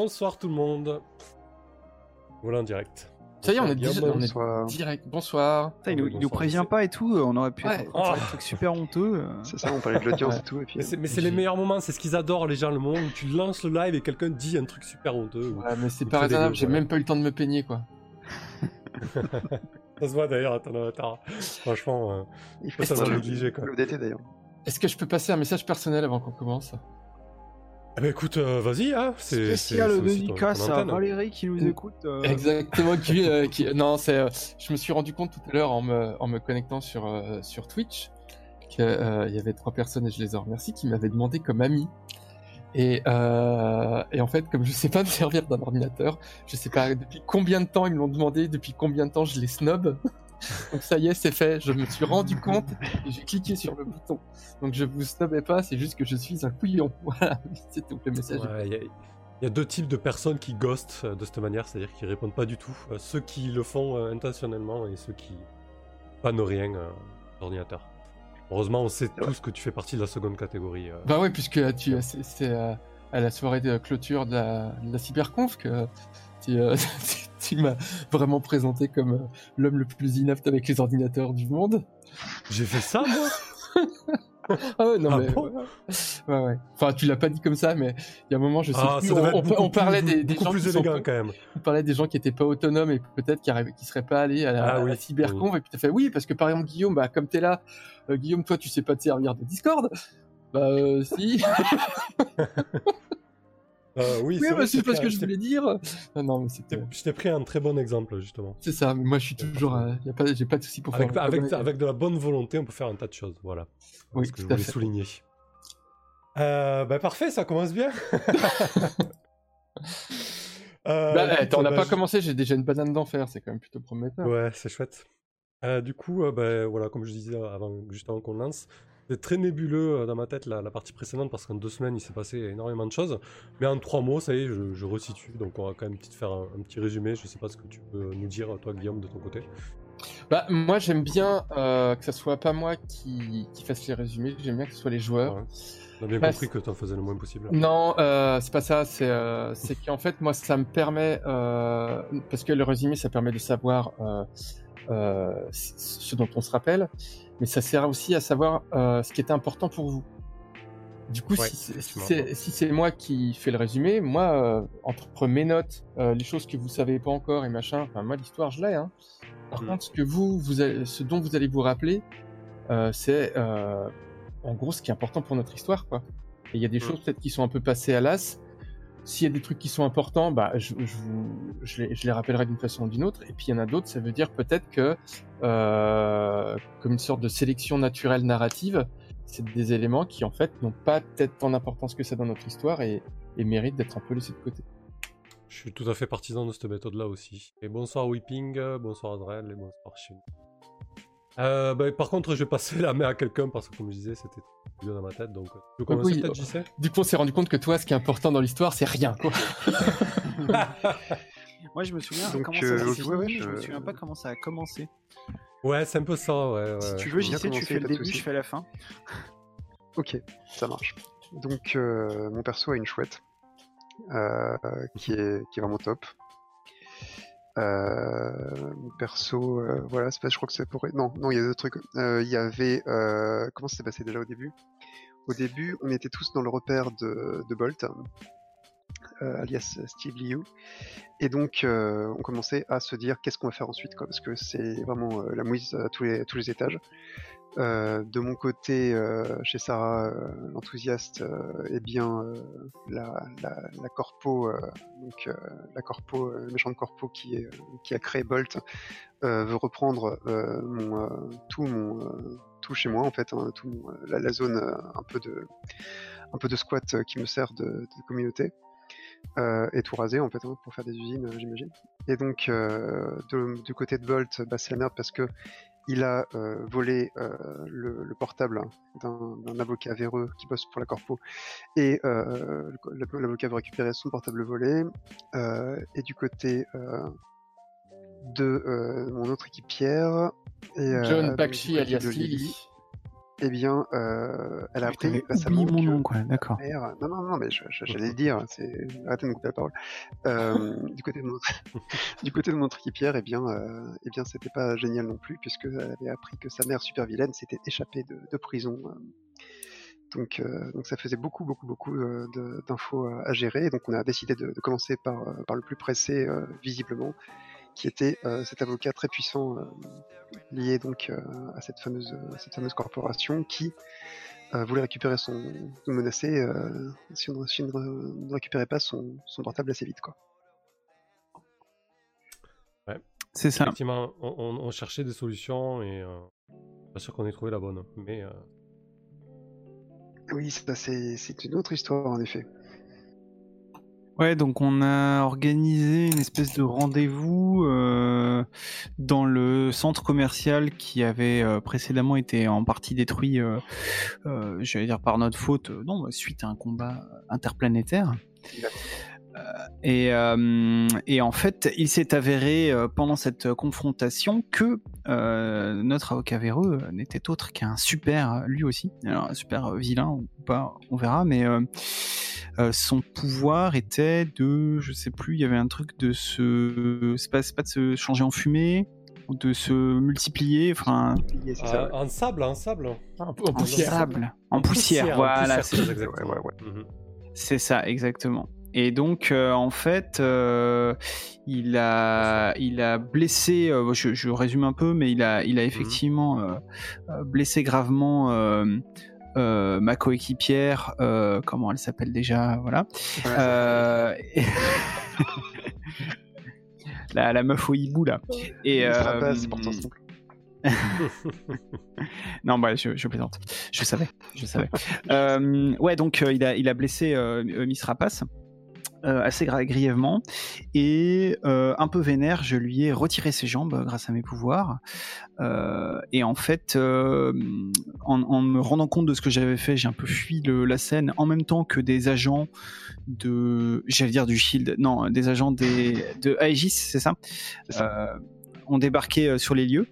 Bonsoir tout le monde. Voilà en direct. Ça y est, on est, déjà- on est bonsoir. direct. Bonsoir. Putain, il, nous, il nous prévient pas et tout, on aurait pu Ouais. être Oh. des trucs super honteux. euh. C'est ça, on parlait de l'audience Ouais. et tout. Et puis, Mais c'est, mais c'est J'ai- les meilleurs moments, c'est ce qu'ils adorent les gens, le moment où tu lances le live et quelqu'un dit un truc super honteux. ou- Ouais, mais c'est pas raisonnable, j'ai ouais. même pas eu le temps de me peigner quoi. Ça se voit d'ailleurs à ton avatar. Franchement, euh, il ça, faut ça va le- négliger quoi. le DT d'ailleurs. Est-ce que je peux passer un message personnel avant qu'on commence? Bah écoute, euh, vas-y, hein. C'est, Spécial dédicace à. Valérie qui nous écoute. euh, Exactement. Qui, euh, qui- Non, c'est. euh, je me suis rendu compte tout à l'heure en me, en me connectant sur, euh, sur Twitch qu'il y avait trois personnes et je les en remercie qui m'avaient demandé comme ami. Et, euh, et en fait, comme je sais pas me servir d'un ordinateur, je sais pas depuis combien de temps ils me l'ont demandé, depuis combien de temps je les snob. Donc ça y est, c'est fait. Je me suis rendu compte et j'ai cliqué sur le bouton. Donc je vous snobais pas, c'est juste que je suis un couillon. Voilà, c'est tout le message. Ouais, Il y, a- il y a deux types de personnes qui ghostent euh, de cette manière, c'est-à-dire qui répondent pas du tout. Euh, ceux qui le font euh, intentionnellement et ceux qui pannent rien d'ordinateur. Heureusement, on sait tous que tu fais partie de la seconde catégorie. Bah ouais, puisque tu, c'est, à la soirée de clôture de la, de la cyberconf que tu, tu- m'as vraiment présenté comme euh, l'homme le plus inapte avec les ordinateurs du monde. J'ai fait ça, moi? Ah ouais, non Ah mais bon? ouais, ouais, ouais. Enfin, tu l'as pas dit comme ça, mais il y a un moment, je sais Ah, plus, on, parlait plus, des, gens plus qui élégant pas- quand même. on parlait des gens qui étaient pas autonomes et peut-être qui, qui seraient pas allés à la, Ah la oui. et puis t'as fait oui parce que par exemple Guillaume, bah comme t'es là, euh, Guillaume, toi tu sais pas te servir de Discord? Bah euh, si. Euh, oui, oui, c'est bah, c'est pas ce que je voulais dire. Non, non, mais c'était. Je t'ai pris un très bon exemple, justement. C'est ça, mais moi je suis toujours. euh, y a pas, j'ai pas de souci pour Avec, faire. avec, avec de la bonne volonté, on peut faire un tas de choses. Voilà. Oui, ce que je voulais fait. souligner. Euh, bah parfait, ça commence bien. Euh, Bah, attends, on n'a bah, pas je- commencé, j'ai déjà une banane d'enfer, c'est quand même plutôt prometteur. Ouais, c'est chouette. Du coup, bah, voilà, comme je disais avant, juste avant qu'on lance, c'est très nébuleux euh, dans ma tête la, la partie précédente parce qu'en deux semaines il s'est passé énormément de choses. Mais en trois mots, ça y est, je, je resitue. Donc on va quand même petit faire un, un petit résumé. Je sais pas ce que tu peux nous dire, toi, Guillaume, de ton côté. Bah, moi j'aime bien euh, que ça soit pas moi qui, qui fasse les résumés, j'aime bien que ce soit les joueurs. Ouais. On a bien Bah, compris que tu en faisais le moins possible. Non, euh, c'est pas ça. C'est euh, qu'en fait, moi, ça me permet parce que le résumé, ça permet de savoir ce dont on se rappelle, mais ça sert aussi à savoir euh, ce qui était important pour vous. Du coup, Ouais, si c'est- si moi qui fais le résumé, moi, euh, entre mes notes, euh, les choses que vous savez pas encore et machin, enfin moi l'histoire je l'ai. Hein. Par Mm. contre, ce que vous, vous allez- ce dont vous allez vous rappeler, euh, c'est euh, en gros ce qui est important pour notre histoire, quoi. Et il y a des Mm. choses peut-être qui sont un peu passées à l'as. S'il y a des trucs qui sont importants, bah, je, les, rappellerai d'une façon ou d'une autre. Et puis il y en a d'autres, ça veut dire peut-être que, euh, comme une sorte de sélection naturelle narrative, c'est des éléments qui en fait n'ont pas peut-être tant d'importance que ça dans notre histoire et, méritent d'être un peu laissés de côté. Je suis tout à fait partisan de cette méthode-là aussi. Et bonsoir euh, bonsoir Azrael et bonsoir Shin. Euh, bah, par contre, je vais passer la main à quelqu'un parce que, comme je disais, c'était bien dans ma tête. Donc, euh, oui, peut-être, euh, JC Du coup, on s'est rendu compte que toi, ce qui est important dans l'histoire, c'est rien, quoi. Moi, je me souviens Donc, comment euh, ça s'est ouais, fini, ouais, je... je- me souviens pas comment ça a commencé. Ouais, c'est un peu ça, ouais. ouais. si tu je veux, JC, tu fais le début, je fais la fin. Ok, ça marche. Donc, euh, mon perso a une chouette euh, qui, est, qui est vraiment top. Euh, perso, euh, voilà, je crois que c'est pour. Non, non, il y a d'autres trucs. Euh, Il y avait. comment ça s'est passé déjà au début? Au début, on était tous dans le repère de, de Bolt, alias Steve Liu. Et donc, euh, on commençait à se dire qu'est-ce qu'on va faire ensuite, quoi, parce que c'est vraiment la mouise à tous les, tous les étages. Euh, de mon côté, euh, chez Sarah, euh, l'enthousiaste, eh bien, la, corpo, donc la corpo, méchante corpo qui, a créé Bolt, veut reprendre tout chez moi en fait, hein, la, zone un peu de squat qui me sert de, communauté. Euh, et tout raser en fait hein, pour faire des usines, j'imagine. Et donc du côté de Bolt, bah, c'est la merde parce que il a euh, volé euh, le, le portable d'un avocat véreux qui bosse pour la corpo et euh, l'avocat veut récupérer son portable volé et du côté de mon autre équipière et, John Bakshi alias Lily. Eh bien, euh, elle a appris récemment mon nom, quoi. D'accord. mère- Non, non, non, mais j'allais le dire. C'est arrêtez de me couper la parole. Euh, du côté de notre, du côté de notre équipière, eh bien, euh, eh bien, c'était pas génial non plus puisque elle avait appris que sa mère super vilaine s'était échappée de, de prison. euh. Donc, euh, donc ça faisait beaucoup, beaucoup, beaucoup euh, d'infos à, gérer. Et donc on a décidé de, de commencer par, par le plus pressé, euh, visiblement, qui était euh, cet avocat très puissant euh, lié donc euh, à cette fameuse, à cette fameuse corporation qui euh, voulait récupérer son, nous menacer euh, si on, si on ne récupérait pas son, son portable assez vite, quoi. C'est ça. Effectivement, on, on- on cherchait des solutions et euh, pas sûr qu'on ait trouvé la bonne. Mais euh, Oui, c'est une autre histoire en effet. Ouais, donc on a organisé une espèce de rendez-vous euh, dans le centre commercial qui avait euh, précédemment été en partie détruit, euh, euh, j'allais dire par notre faute, euh, non, suite à un combat interplanétaire. Et, euh, et en fait, il s'est avéré euh, pendant cette confrontation que euh, notre avocat véreux n'était autre qu'un super, lui aussi, alors un super vilain ou pas, on verra, mais euh, euh, son pouvoir était de, je sais plus, il y avait un truc de se, c'est pas, pas de se changer en fumée, ou de se multiplier, enfin, C'est ah, ça, ouais. en sable, en sable. Peu en en poussière. sable, en poussière, voilà, c'est. Ouais, ouais, Mhm. c'est ça, exactement. Et donc, euh, en fait, euh, il a, il a blessé. euh, je, je résume un peu, mais il a, il a effectivement euh, euh, blessé gravement euh, ma coéquipière. euh, comment elle s'appelle déjà Voilà. Euh, la, la meuf au hibou là. Et c'est pourtant simple. non, bah, je, je plaisante. Je savais, je savais. Ouais, donc il, a, il a blessé Miss Rapace. Euh, assez grièvement et euh, un peu vénère, je lui ai retiré ses jambes euh, grâce à mes pouvoirs. Et en fait, en, en me rendant compte de ce que j'avais fait, j'ai un peu fui le- la scène en même temps que des agents de, j'allais dire du Shield, non, des agents des, de Aegis, c'est ça, ont débarqué sur les lieux.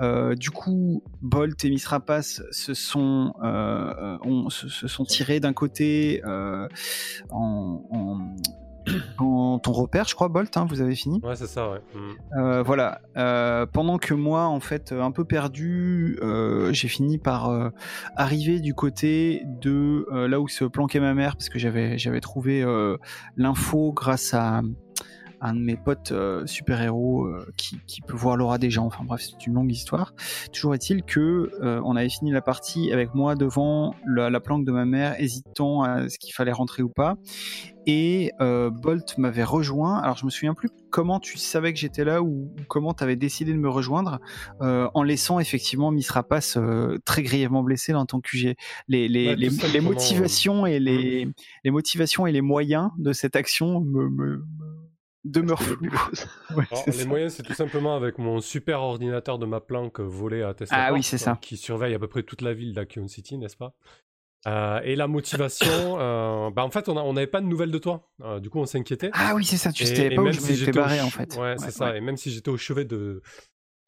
Euh, du coup, Bolt et Miss Rapace se sont, euh, euh, ont- se, se sont tirés d'un côté en, en, ton repère, je crois, Bolt, hein, vous avez fini. Ouais, c'est ça, ouais. Euh, voilà. Euh, pendant que moi, en fait, un peu perdu, euh, j'ai fini par arriver du côté de là où se planquait ma mère, parce que j'avais j'avais trouvé l'info grâce à un de mes potes euh, super-héros euh, qui, qui peut voir l'aura des gens. Enfin bref, c'est une longue histoire. Toujours est-il que euh, on avait fini la partie avec moi devant la, la planque de ma mère, hésitant à ce qu'il fallait rentrer ou pas. Et euh, Bolt m'avait rejoint. Alors je me souviens plus comment tu savais que j'étais là ou, ou comment tu avais décidé de me rejoindre euh, en laissant effectivement Miss Rapace euh, très grièvement blessée dans ton QG. Les, les, Ouais, les, les motivations et les, les motivations et les moyens de cette action me, me, Ouais, Alors, c'est les ça. moyens, c'est tout simplement avec mon super ordinateur de ma planque volé à Tesla. Ah Park, oui, c'est ça. Qui surveille à peu près toute la ville d'Akion City, n'est-ce pas? Euh, Et la motivation, euh, bah en fait, on n'avait pas de nouvelles de toi. Euh, du coup, on s'inquiétait. Ah oui, c'est ça. Tu et pas où même je si m'étais j'étais au barré en fait. Ouais, c'est ça. Et même si j'étais au chevet de,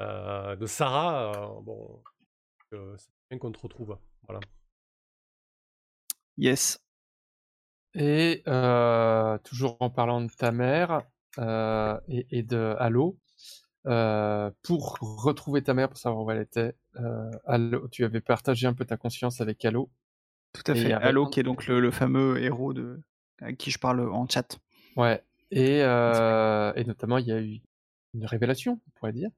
euh, de Sarah, euh, bon, euh, c'est bien qu'on te retrouve. Voilà. Yes. Et euh, toujours en parlant de ta mère euh, et, et de Halo, euh, pour retrouver ta mère, pour savoir où elle était, euh, Halo, tu avais partagé un peu ta conscience avec Halo. Tout à fait. Halo, qui est donc le, le fameux héros de à qui je parle en chat. Ouais. Et, euh, et notamment, il y a eu une révélation, on pourrait dire.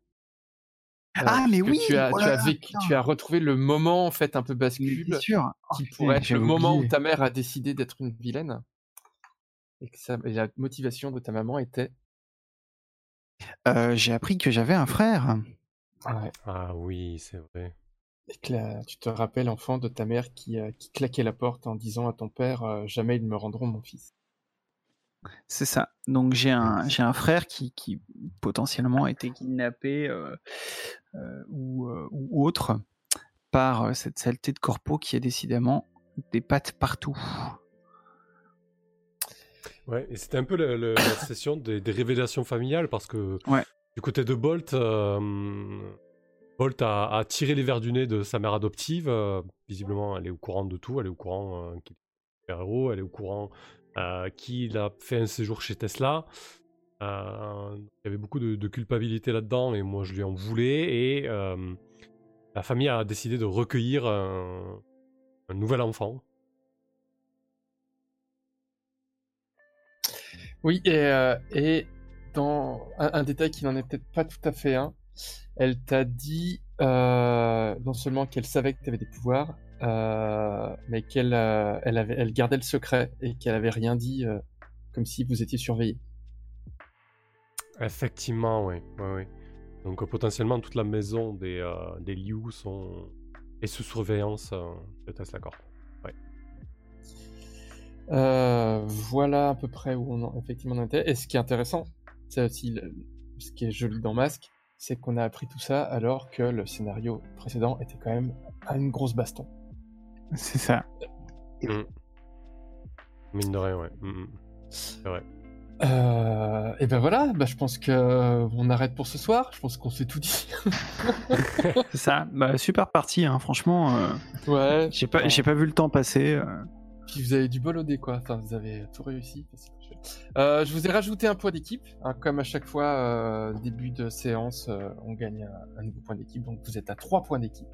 Euh, Ah, mais oui, tu as, oh tu, as là, vécu, putain. tu as retrouvé le moment en fait un peu bascule sûr. Oh, qui pourrait être le moment où ta mère a décidé d'être une vilaine et que ça, et la motivation de ta maman était? Euh, j'ai appris que j'avais un frère. ouais, Ah oui, c'est vrai. et que la- tu te rappelles enfant de ta mère qui, euh, qui claquait la porte en disant à ton père euh, jamais ils ne me rendront mon fils. C'est ça. Donc j'ai un j'ai un frère qui, qui potentiellement a été kidnappé euh, euh, ou, euh, ou autre par euh, cette saleté de corpo qui a décidément des pattes partout. Ouais, et c'était un peu le- le- la session des, des révélations familiales parce que Ouais. du côté de Bolt, euh, Bolt a, a tiré les verres du nez de sa mère adoptive. euh, visiblement, elle est au courant de tout. Elle est au courant euh, qu'il est super-héros. Elle est au courant euh, qu'il a fait un séjour chez Tesla. Il y avait beaucoup de, de culpabilité là-dedans et moi je lui en voulais. Et la famille a décidé de recueillir un, un nouvel enfant. Oui, et, euh, et dans un, un détail qui n'en est peut-être pas tout à fait un, elle t'a dit euh, non seulement qu'elle savait que tu avais des pouvoirs, euh, mais qu'elle euh, elle avait, elle gardait le secret et qu'elle avait rien dit, euh, comme si vous étiez surveillé. Effectivement, oui. oui, oui. Donc euh, potentiellement toute la maison des, euh, des Liu sont... est sous surveillance euh, de Tesla Corp. Euh, voilà à peu près où on en, effectivement on était. Et ce qui est intéressant, c'est aussi le- ce qui est joli dans Masque, c'est qu'on a appris tout ça alors que le scénario précédent était quand même à une grosse baston. C'est ça. Mine de rien, ouais. Mm, mm. C'est vrai. Euh, et ben voilà, bah je pense que euh, on arrête pour ce soir. Je pense qu'on s'est tout dit. C'est ça. Bah, super partie, hein. franchement. euh, ouais. j'ai pas, j'ai pas vu le temps passer. euh. Puis vous avez du bol au dé, quoi. Enfin, vous avez tout réussi. Euh, je vous ai rajouté un point d'équipe. hein. comme à chaque fois, euh, début de séance, euh, on gagne un, un nouveau point d'équipe. Donc vous êtes à 3 points d'équipe.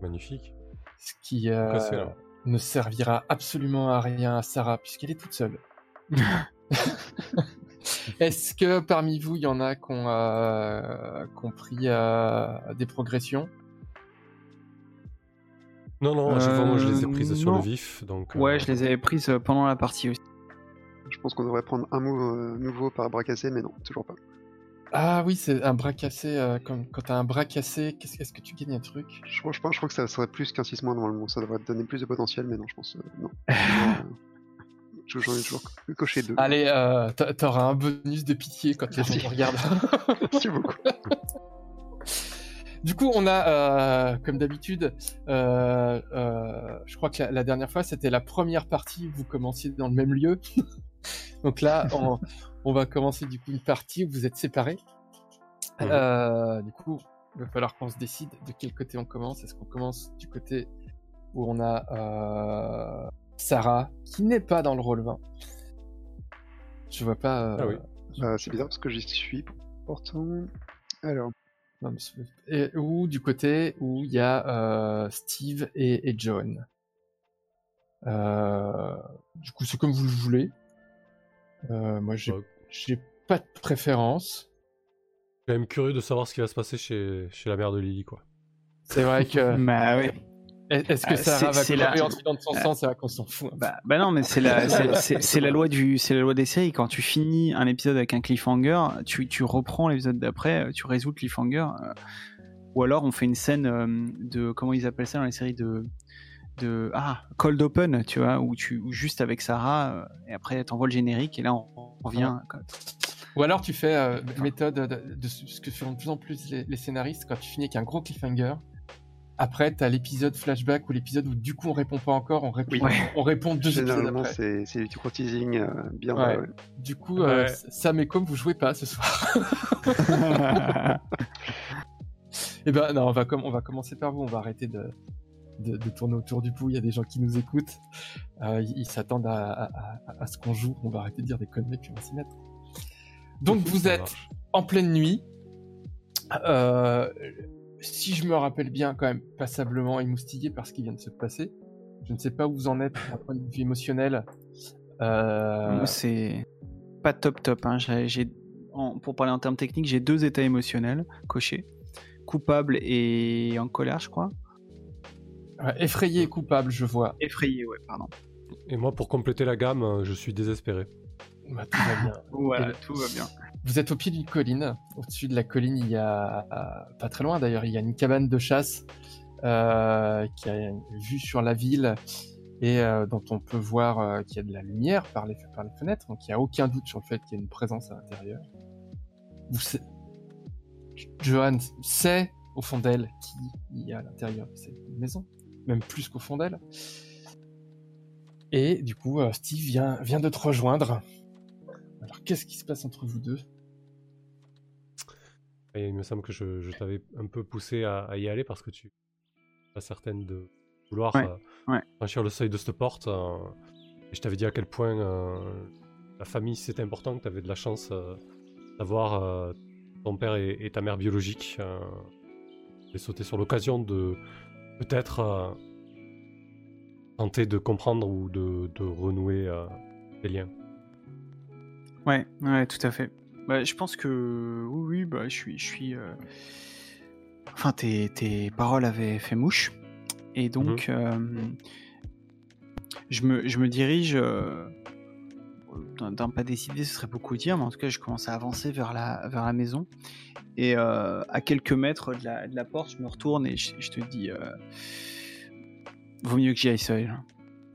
Magnifique. Ce qui ne servira absolument à rien à Sarah, puisqu'elle est toute seule. Est-ce que parmi vous, il y en a qui ont, qui ont pris des progressions? Non, non, à chaque fois, moi, je les ai Euh, prises sur le vif. Donc, Ouais, euh, je les avais prises euh, pendant la partie aussi. Je pense qu'on devrait prendre un mot euh, nouveau par bras cassé, mais non, toujours pas. Ah oui, c'est un bras cassé. euh, comme, quand t'as un bras cassé, qu'est-ce- est-ce que tu gagnes un truc? Je, je, pense- je crois que ça serait plus qu'un 6 mois normalement. Ça devrait te donner plus de potentiel, mais non, je pense. euh, non. Je- J'en ai toujours coché deux. Allez, euh, t'a- t'auras un bonus de pitié quand les gens te regardent. Merci beaucoup. Du coup, on a, euh, comme d'habitude, euh, euh, je crois que la, la dernière fois, c'était la première partie où vous commenciez dans le même lieu. Donc là, on, on va commencer du coup une partie où vous êtes séparés. Euh, du coup, il va falloir qu'on se décide de quel côté on commence. Est-ce qu'on commence du côté où on a euh, Sarah, qui n'est pas dans le rôle 20 Je vois pas. euh, Ah oui. Euh, c'est bizarre parce que j'y suis pourtant. Alors, et- ou du côté où il y a euh, Steve et, et John. Euh, du coup, c'est comme vous le voulez. Euh, moi, j'ai Ouais. j'ai pas de préférence. quand même curieux de savoir ce qui va se passer chez, chez la mère de Lily, quoi. C'est vrai que. Bah ouais. Est-ce que Ah, Sarah c'est- va courir la- en de son sang C'est vrai qu'on s'en fout. Bah, bah non, mais c'est la, c'est- la loi du, c'est la loi des séries. Quand tu finis un épisode avec un cliffhanger, tu, tu reprends l'épisode d'après, tu résous le cliffhanger. euh, ou alors on fait une scène euh, de, comment ils appellent ça dans les séries de, de, ah, cold open, tu vois, où tu, où juste avec Sarah, euh, et après t'envoies le générique et là on, on revient. quoi. Ou alors tu fais euh, méthode de, de ce que font de plus en plus les, les scénaristes quand tu finis avec un gros cliffhanger. Après, t'as l'épisode flashback ou l'épisode où du coup on répond pas encore, on répond, Oui. on répond deux épisodes après. c'est c'est du gros teasing euh, bien. Ouais. ouais. Du coup, euh, Ouais. Sam et Com, vous jouez pas ce soir. Eh ben non, on va, com- on va commencer par vous. On va arrêter de, de, de tourner autour du pot. Il y a des gens qui nous écoutent. Euh, ils ils s'attendent à, à- à- à ce qu'on joue. On va arrêter de dire des conneries puis on va s'y mettre. Donc vous êtes marche. en pleine nuit. Euh, si je me rappelle bien, quand même passablement émoustillé par ce qui vient de se passer. Je ne sais pas où vous en êtes d'un point de vue émotionnel. Euh, Moi, c'est pas top top. Hein. J'ai, j'ai- en- pour parler en termes techniques, j'ai deux états émotionnels cochés coupable et en colère, je crois. ouais, effrayé et coupable, je vois. Effrayé, ouais, pardon. Et moi, pour compléter la gamme, euh, je suis désespéré. Bah, tout va bien. Voilà, Et- tout va bien. Vous êtes au pied d'une colline. Au-dessus de la colline, il y a, pas très loin d'ailleurs, il y a une cabane de chasse euh, qui a une vue sur la ville et euh, dont on peut voir euh, qu'il y a de la lumière par les, fenêtres. Donc il n'y a aucun doute sur le fait qu'il y a une présence à l'intérieur. Johan sait au fond d'elle qui y a à l'intérieur de cette maison, même plus qu'au fond d'elle. Et du coup, Steve vient, vient de te rejoindre. Alors, qu'est-ce qui se passe entre vous deux? Et il me semble que je, je t'avais un peu poussé à, à y aller parce que tu n'es pas certaine de vouloir Ouais, euh, ouais. franchir le seuil de cette porte. euh, et je t'avais dit à quel point euh, la famille c'était important, que tu avais de la chance euh, d'avoir euh, ton père et, et ta mère biologiques. Euh, et sauter sur l'occasion de peut-être euh, tenter de comprendre ou de, de renouer euh, des liens. Ouais, ouais, tout à fait. Bah, je pense que oui, oui, bah, je suis, je suis. euh, Enfin, tes, tes paroles avaient fait mouche, et donc euh, je me, je me dirige. euh, D'un pas décidé, ce serait beaucoup dire, mais en tout cas, je commence à avancer vers la, vers la maison. Et euh, à quelques mètres de la, de la porte, je me retourne et je, je te dis Vaut mieux que j'y aille seul. hein.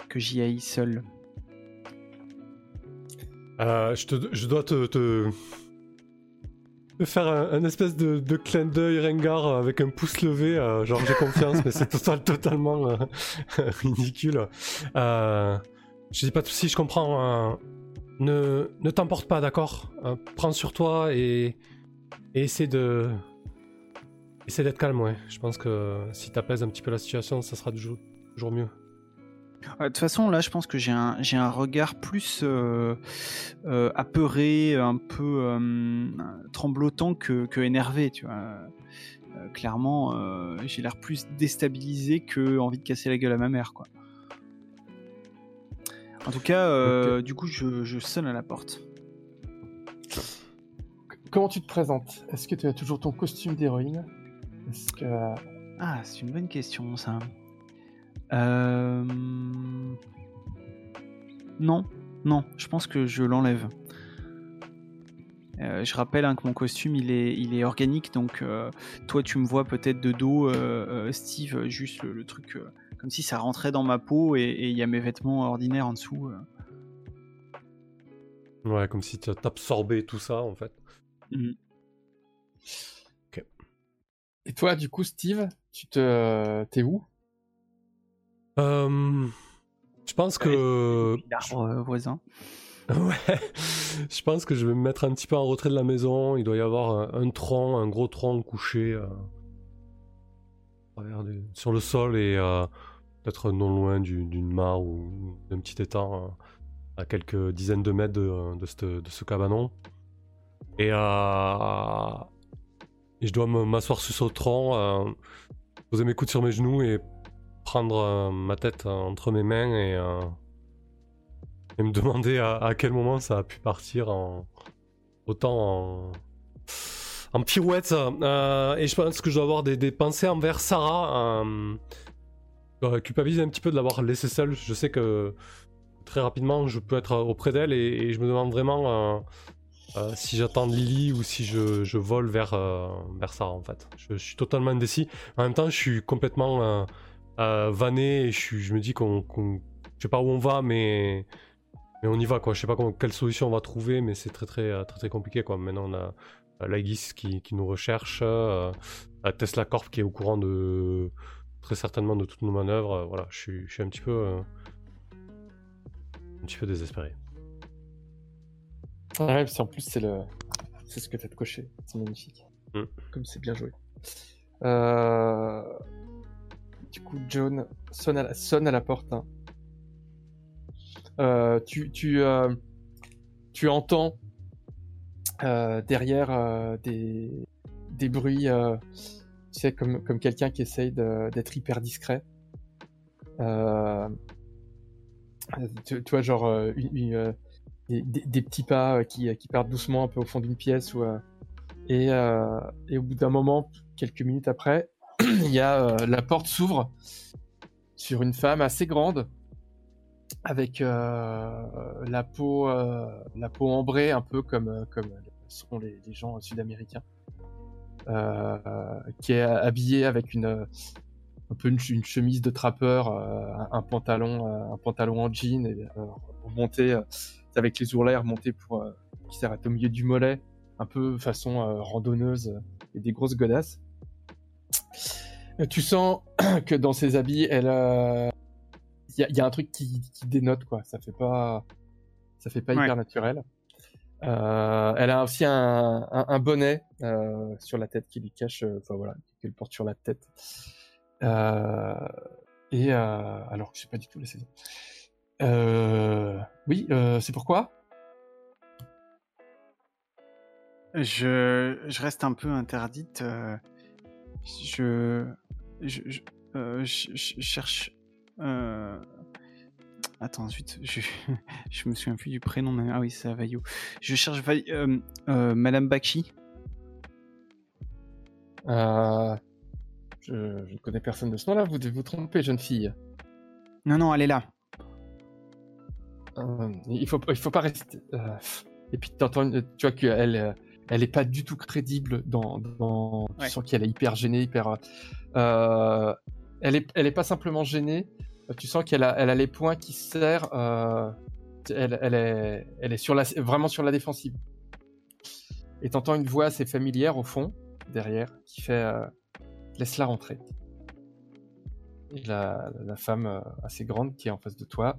Que j'y aille seul. Euh, je, dois te, faire un, espèce de, de clin d'œil ringard avec un pouce levé, euh, genre j'ai confiance, mais c'est total, totalement euh, ridicule. Je dis pas de soucis, je comprends. ne t'emporte pas, d'accord? Prends sur toi et, essaie d'être calme, ouais. Je pense que si t'apaises un petit peu la situation, ça sera toujours mieux. De toute façon, là, je pense que j'ai un, j'ai un regard plus euh, euh, apeuré, un peu euh, tremblotant que, que énervé, tu vois. Clairement, euh, j'ai l'air plus déstabilisé que envie de casser la gueule à ma mère, quoi. En tout cas, euh, du coup, je, je sonne à la porte. Comment tu te présentes? Est-ce que tu as toujours ton costume d'héroïne? Que Ah, c'est une bonne question, ça. Euh... Non, non, je pense que je l'enlève. Euh, je rappelle hein, que mon costume il est, il est organique, donc euh, toi tu me vois peut-être de dos, euh, euh, Steve, juste le, le truc euh, comme si ça rentrait dans ma peau et il y a mes vêtements ordinaires en dessous. euh. Ouais, comme si t'absorbais tout ça, en fait. et toi, du coup, Steve, tu te t'es où? Euh, je pense que L'arbre euh, voisin. Ouais, je pense que je vais me mettre un petit peu en retrait de la maison. Il doit y avoir un, un tronc, un gros tronc couché euh, des- sur le sol et euh, peut-être non loin du- d'une mare ou d'un petit étang euh, à quelques dizaines de mètres de, de, cette- de ce cabanon. Et, euh, et je dois m'asseoir sur ce tronc, euh, poser mes coudes sur mes genoux et prendre euh, ma tête entre mes mains et, euh, me demander à, quel moment ça a pu partir en autant en, en pirouette. Euh, et je pense que je dois avoir des, pensées envers Sarah. Euh, culpabiliser un petit peu de l'avoir laissée seule. Je sais que très rapidement je peux être auprès d'elle et, je me demande vraiment euh, euh, si j'attends Lily ou si je, vole vers, euh, vers Sarah en fait. Je suis totalement indécis. En même temps, je suis complètement euh, vanné et je, me dis qu'on. je sais pas où on va, mais. Mais on y va quoi. Je sais pas comment- quelle solution on va trouver, mais c'est très très, euh, très très compliqué quoi. Maintenant on a euh, Laïgis qui, qui nous recherche, euh, Tesla Corp qui est au courant de très certainement de toutes nos manœuvres. voilà, je suis, je suis un petit peu. euh, un petit peu désespéré. Ouais, parce qu'en plus, c'est le... c'est ce que t'as de coché. C'est magnifique. Mm. Comme c'est bien joué. Euh... John sonne à la, porte. hein. Euh, euh, tu entends euh, derrière des, des bruits, tu sais, comme, quelqu'un qui essaye d'être hyper discret. Tu, vois, genre, des, petits pas qui, qui partent doucement un peu au fond d'une pièce. Et au bout d'un moment, quelques minutes après, il y a euh, la porte s'ouvre sur une femme assez grande avec euh, la peau euh, la peau ambrée un peu comme comme sont les, gens sud-américains qui est habillée avec une chemise de trappeur un, pantalon un pantalon en jean et avec les ourlets remontés pour qui s'arrêtent au milieu du mollet un peu façon randonneuse et des grosses godasses tu sens que dans ses habits elle euh, il y, a- il y a un truc qui, qui dénote quoi ça fait pas ça fait pas Ouais. hyper naturel Euh, elle a aussi un, un, un bonnet euh, sur la tête qui lui cache, euh, enfin voilà, qu'elle porte sur la tête. Euh, et euh, alors que je sais pas du tout la saison. Euh, oui, euh, c'est pourquoi? Je, je reste un peu interdite. Je, je, je, euh, je- je cherche. euh, Attends, ensuite, je, je me souviens plus du prénom. mais- Ah oui, c'est Avayo. Je cherche euh, euh, Madame Bakshi. je, je ne connais personne de ce nom-là. Vous devez vous tromper, jeune fille. Non, non, elle est là. Il faut, il faut pas rester. et puis t'entends, tu vois qu'elle, elle est pas du tout crédible dans. dans Ouais. Tu sens qu'elle est hyper gênée, hyper. euh, elle est, elle est pas simplement gênée. Tu sens qu'elle a, elle a les poings qui se serrent. euh, elle, elle est, elle est sur la, vraiment sur la défensive. Et t'entends une voix assez familière au fond, derrière, qui fait euh, laisse-la rentrer. Et la, la femme assez grande qui est en face de toi,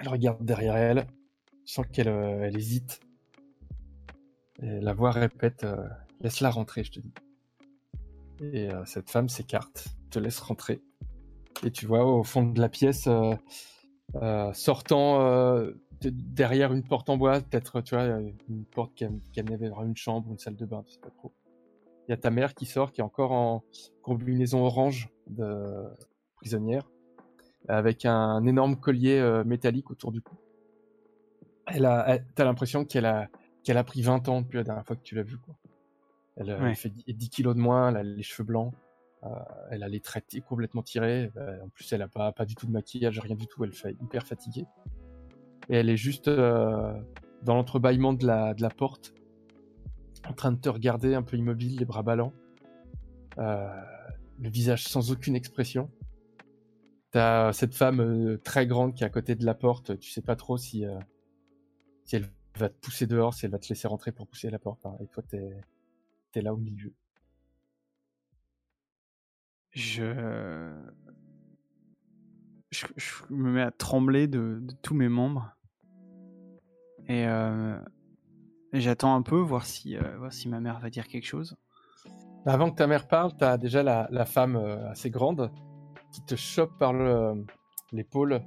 elle regarde derrière elle, tu sens qu'elle elle hésite. Et la voix répète euh, Laisse-la rentrer, je te dis. Et euh, cette femme s'écarte, te laisse rentrer. Et tu vois au fond de la pièce, euh, sortant de- derrière une porte en bois, peut-être tu vois, une porte qui, qui amenait vers une chambre une salle de bain, tu sais pas trop. Il y a ta mère qui sort, qui est encore en combinaison orange de prisonnière, avec un énorme collier métallique autour du cou. Elle a, t'as l'impression qu'elle a, qu'elle a pris 20 ans depuis la dernière fois que tu l'as vue. Quoi. Elle, euh, Ouais. elle fait 10, 10 kilos de moins, elle a les cheveux blancs, euh, elle a les traits complètement tirés. euh, en plus, elle a pas, pas du tout de maquillage, rien du tout. Elle fait hyper fatiguée. Et elle est juste euh, dans l'entrebâillement de la, de la porte, en train de te regarder un peu immobile, les bras ballants, le visage sans aucune expression. T'as cette femme très grande qui est à côté de la porte. Tu sais pas trop si, si elle va te pousser dehors, si elle va te laisser rentrer pour pousser la porte. hein. Et toi, t'es es là au milieu. Je... je. je me mets à trembler de, de tous mes membres. Et, euh, et j'attends un peu, voir si, euh, voir si ma mère va dire quelque chose. Avant que ta mère parle, t'as déjà la, la femme euh, assez grande qui te chope par le- l'épaule.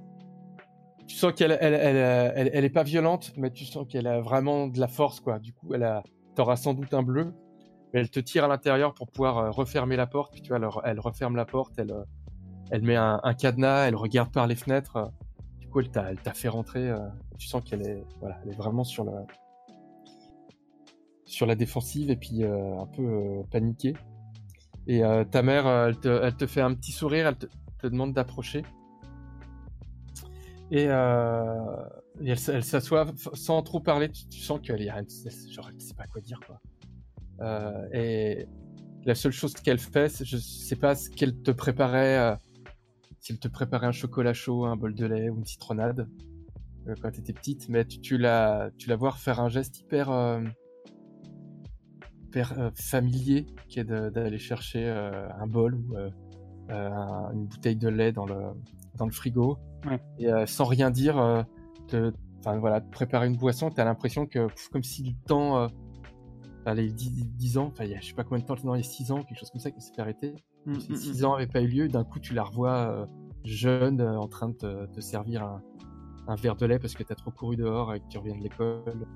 Tu sens qu'elle elle, elle, elle, elle est pas violente, mais tu sens qu'elle a vraiment de la force, quoi. Du coup, elle a, t'auras sans doute un bleu, mais elle te tire à l'intérieur pour pouvoir euh, refermer la porte. Puis tu vois, elle, referme la porte, elle, euh, elle met un, cadenas, elle regarde par les fenêtres. euh. Du coup, elle t'a, elle t'a fait rentrer. euh, tu sens qu'elle est, voilà, elle est vraiment sur la, sur la défensive et puis euh, un peu euh, paniquée. Et euh, ta mère, euh, elle te, elle te fait un petit sourire, elle te demande d'approcher. Et, euh, elle, s'assoit sans trop parler. Tu, sens qu'elle est genre elle sait pas quoi dire quoi. Euh, et la seule chose qu'elle fait, je sais pas ce qu'elle te préparait, euh, si elle te préparait un chocolat chaud, un bol de lait ou une citronnade euh, quand t'étais petite, mais tu, tu la, tu la vois faire un geste hyper, euh, hyper euh, familier, qui est d'aller chercher euh, un bol ou un- une bouteille de lait dans le frigo, Ouais. et euh, sans rien dire, euh, te, voilà, te préparer une boisson, t'as l'impression que, pff, comme si du temps, euh, les 10, 10 ans, il y a, je sais pas combien de temps, y a 6 ans, quelque chose comme ça, qui s'est fait arrêter. Mm, Ces mm, 6 mm. ans n'avaient pas eu lieu, d'un coup, tu la revois jeune, en train de te, servir un, un verre de lait parce que t'as trop couru dehors et que tu reviens de l'école.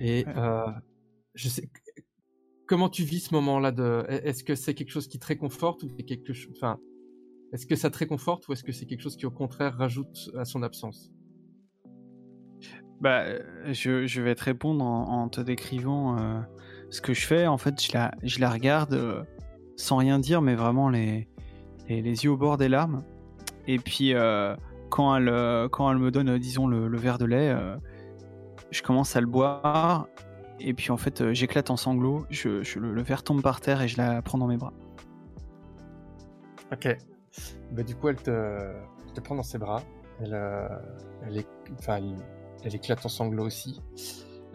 Et Ouais. je sais. Comment tu vis ce moment-là de Est-ce que c'est quelque chose qui te réconforte ou c'est quelque chose Enfin, est-ce que ça te réconforte ou est-ce que c'est quelque chose qui au contraire rajoute à son absence? Bah, euh, je, je vais te répondre en, en te décrivant euh, ce que je fais. En fait, je la, je la regarde euh, sans rien dire, mais vraiment les, les, les yeux au bord des larmes. Et puis, euh, quand, elle, euh, quand elle me donne, disons, le, le verre de lait, euh, je commence à le boire. Et puis, en fait, euh, j'éclate en sanglots. Je, je- le, le verre tombe par terre et je la prends dans mes bras. Ok. Bah, du coup, elle te, te prend dans ses bras. Elle, euh, elle, est, enfin, elle, elle éclate en sanglots aussi.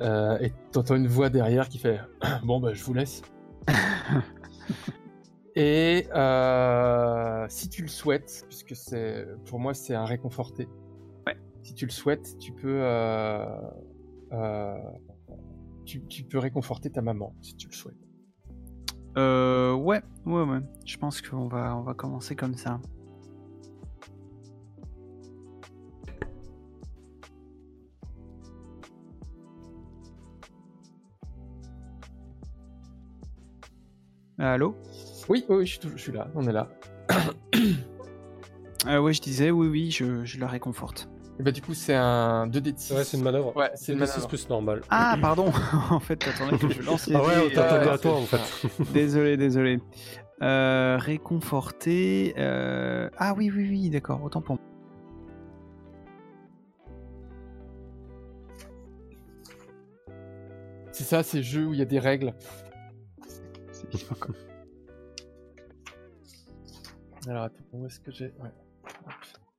Euh, et t'entends une voix derrière qui fait Bon, bah, je vous laisse. et euh, si tu le souhaites, puisque c'est pour moi, c'est un réconforté. Ouais. Si tu le souhaites, tu peux, euh, euh, tu, tu peux réconforter ta maman si tu le souhaites. Euh, ouais, ouais, ouais. Je pense qu'on va, on va commencer comme ça. Allô? Oui, oui, oui, je suis, tou- je suis là, on est là. euh, Ouais, je disais, oui, oui, je, je la réconforte. Et bah, du coup, c'est un 2D de 6. Ouais, c'est une manœuvre. Ouais, c'est une 6 manœuvre. plus normal. Ah, pardon En fait, t'attendais que je lance les Ah ouais, t'attendais euh, à toi en fait. Désolé, désolé. Euh, réconforter. euh, Ah oui, oui, oui, d'accord, autant pour moi. C'est ça, ces jeux où il y a des règles. C'est bien, quoi. Alors, attends, où est-ce que j'ai? Ouais.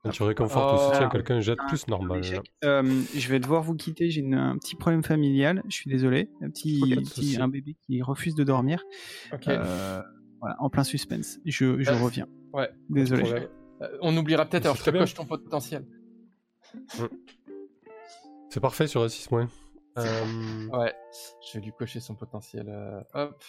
Quand tu réconfortes ou Oh. soutiens quelqu'un, jette Ah, plus normal. Échec. Euh, je vais devoir vous quitter, j'ai un petit problème familial, je suis désolé. Un petit, un bébé qui refuse de dormir. Ok. Euh, voilà, en plein suspense. Je, je Euh, reviens. ouais, Désolé. Euh, on oubliera peut-être, alors je te coche ton potentiel. C'est parfait sur un 6 moins. Euh, Ouais, je vais lui cocher son potentiel. euh, hop.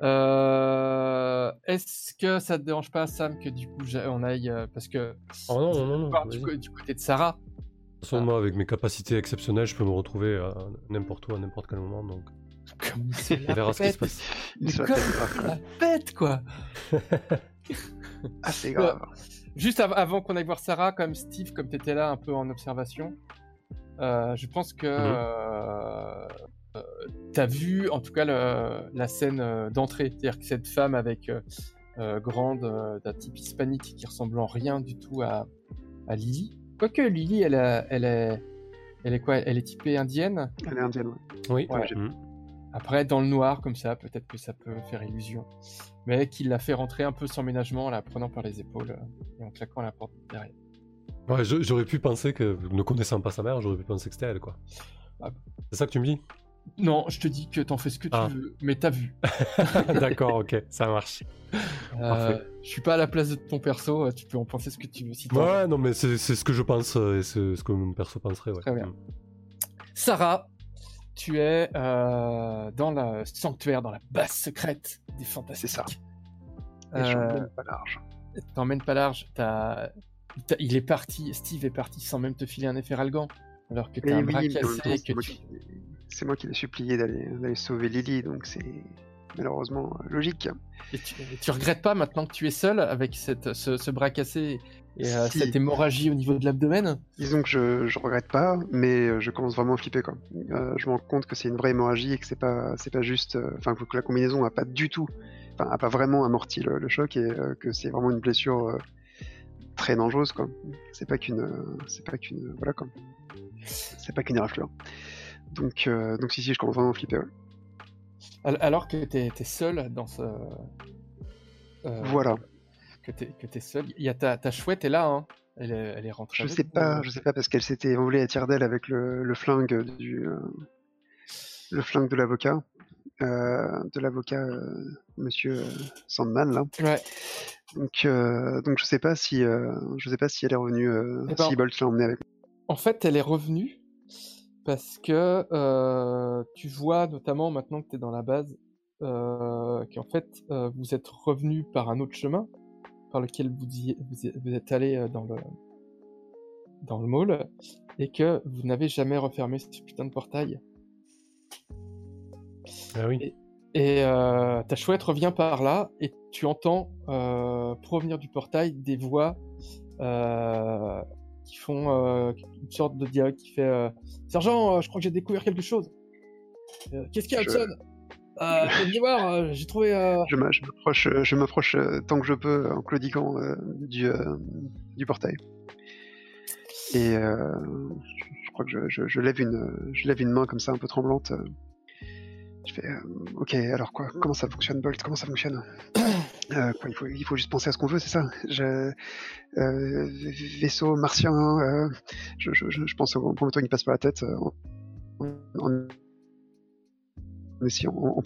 Euh, Est-ce que ça te dérange pas, Sam, que du coup on aille. euh, parce que. Oh non, non, non, non. du, du côté de Sarah. De toute façon, moi, avec mes capacités exceptionnelles, je peux me retrouver à n'importe où, à n'importe quel moment. Donc, Comme on verra ce qui se passe. Il Mais la comme pète quoi. la pète, quoi. Ah, c'est grave. Juste av- avant qu'on aille voir Sarah, comme Steve, comme tu étais là un peu en observation, euh, je pense que Mhm. Euh, t'as vu en tout cas le- la scène euh, d'entrée. C'est-à-dire que cette femme avec euh, grande, euh, d'un type hispanique qui ressemble en rien du tout à, à Lily. Quoique Lily, elle, a- elle, est, elle est quoi? Elle est typée indienne? Elle est indienne, ouais. Oui. Ouais. Mhm. Après, dans le noir, comme ça, peut-être que ça peut faire illusion. Mais qu'il l'a fait rentrer un peu sans ménagement en la prenant par les épaules et en claquant la porte derrière. Ouais, j'aurais pu penser que, ne connaissant pas sa mère, j'aurais pu penser que c'était elle, quoi. Ah. C'est ça que tu me dis? Non, je te dis que t'en fais ce que tu Ah. veux, mais t'as vu. D'accord, ok, ça marche. Euh, Parfait. je suis pas à la place de ton perso, euh, tu peux en penser ce que tu veux. Si. Ouais, non, mais c'est c'est ce que je pense euh, et c'est ce que mon perso penserait, ouais. Très bien. Mhm. Sarah, tu es euh, dans le sanctuaire, dans la base secrète des fantastiques. C'est ça. Et Euh, je m'emmène pas large. T'emmènes pas large, il est parti, Steve est parti sans même te filer un effet ralgan, alors que t'as un oui, bras cassé, que tu... c'est moi qui l'ai supplié d'aller sauver Lily, donc c'est malheureusement euh, logique. Et tu, et tu regrettes pas maintenant que tu es seul avec cette, ce, ce bras cassé et euh, cette hémorragie au niveau de l'abdomen? Disons que je, je regrette pas, mais euh, je commence vraiment à flipper quoi. Euh, je me rends compte que c'est une vraie hémorragie et que c'est pas c'est pas juste, euh, enfin que la combinaison a pas du tout, enfin a pas vraiment amorti le, le choc et que c'est vraiment une blessure très dangereuse quoi. C'est pas qu'une, c'est pas qu'une, voilà quoi. C'est pas qu'une éraflure. Donc euh, donc si si je commence vraiment à flipper. ouais. Alors que t'es es seul dans ce. euh, Voilà. Que t'es t'es seul. Il y a ta, ta chouette est là, hein. Elle est, elle est rentrée. Je sais pas, euh. je sais pas parce qu'elle s'était envolée à tire d'aile avec le, le flingue du euh, le flingue de l'avocat, de l'avocat Monsieur Sandman là. Ouais. Donc donc je sais pas si je sais pas si elle est revenue, Eh ben- si Bolt l'a emmenée avec. En fait, elle est revenue parce que euh, tu vois, notamment maintenant que tu es dans la base, euh, qu'en fait, euh, vous êtes revenu par un autre chemin par lequel vous, y- êtes allé dans le, dans le mall et que vous n'avez jamais refermé ce putain de portail. Ah oui. Et euh, ta chouette revient par là et tu entends euh, provenir du portail des voix euh, qui font euh, une sorte de dialogue qui fait euh, Sergent, euh, je crois que j'ai découvert quelque chose. Qu'est-ce qu'il y a, Je- Hudson? Euh, euh, j'ai trouvé. euh, Je m'a- je m'approche, je m'approche tant que je peux en claudiquant du du portail. Et je, crois que je, je, je lève une je lève une main comme ça un peu tremblante. Je fais ok alors quoi? Comment ça fonctionne Bolt? Comment ça fonctionne? Euh, quoi, il faut il faut juste penser à ce qu'on veut c'est ça je, euh, vaisseau martien euh, je, je, je je pense au premier truc qui passe par la tête euh, en, en, en essayant en, en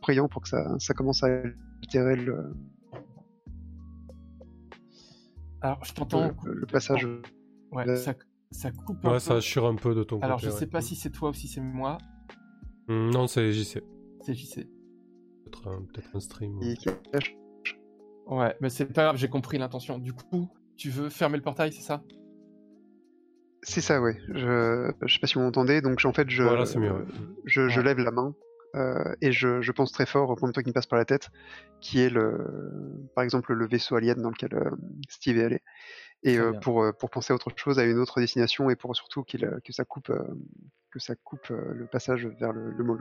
priant pour que ça ça commence à altérer le, Alors, je t'entends. le, le passage Ouais, ça, ça coupe un Ouais, peu. ça assure un peu de ton Alors côté. je sais ouais. pas si c'est toi ou si c'est moi. Hmm, Non, c'est JC. C'est JC. Peut-être un, peut-être un stream. ou-. Ouais, mais c'est pas grave, j'ai compris l'intention. Du coup, tu veux fermer le portail, c'est ça? C'est ça, ouais. Je... je sais pas si vous m'entendez, donc en fait, je, Voilà, c'est mieux, ouais. je, je Ouais. lève la main euh, et je, je pense très fort au point de toi qui me passe par la tête, qui est le, par exemple le vaisseau alien dans lequel euh, Steve est allé. Et euh, pour, pour penser à autre chose, à une autre destination, et pour surtout qu'il, euh, que ça coupe, euh, que ça coupe euh, le passage vers le, le mall.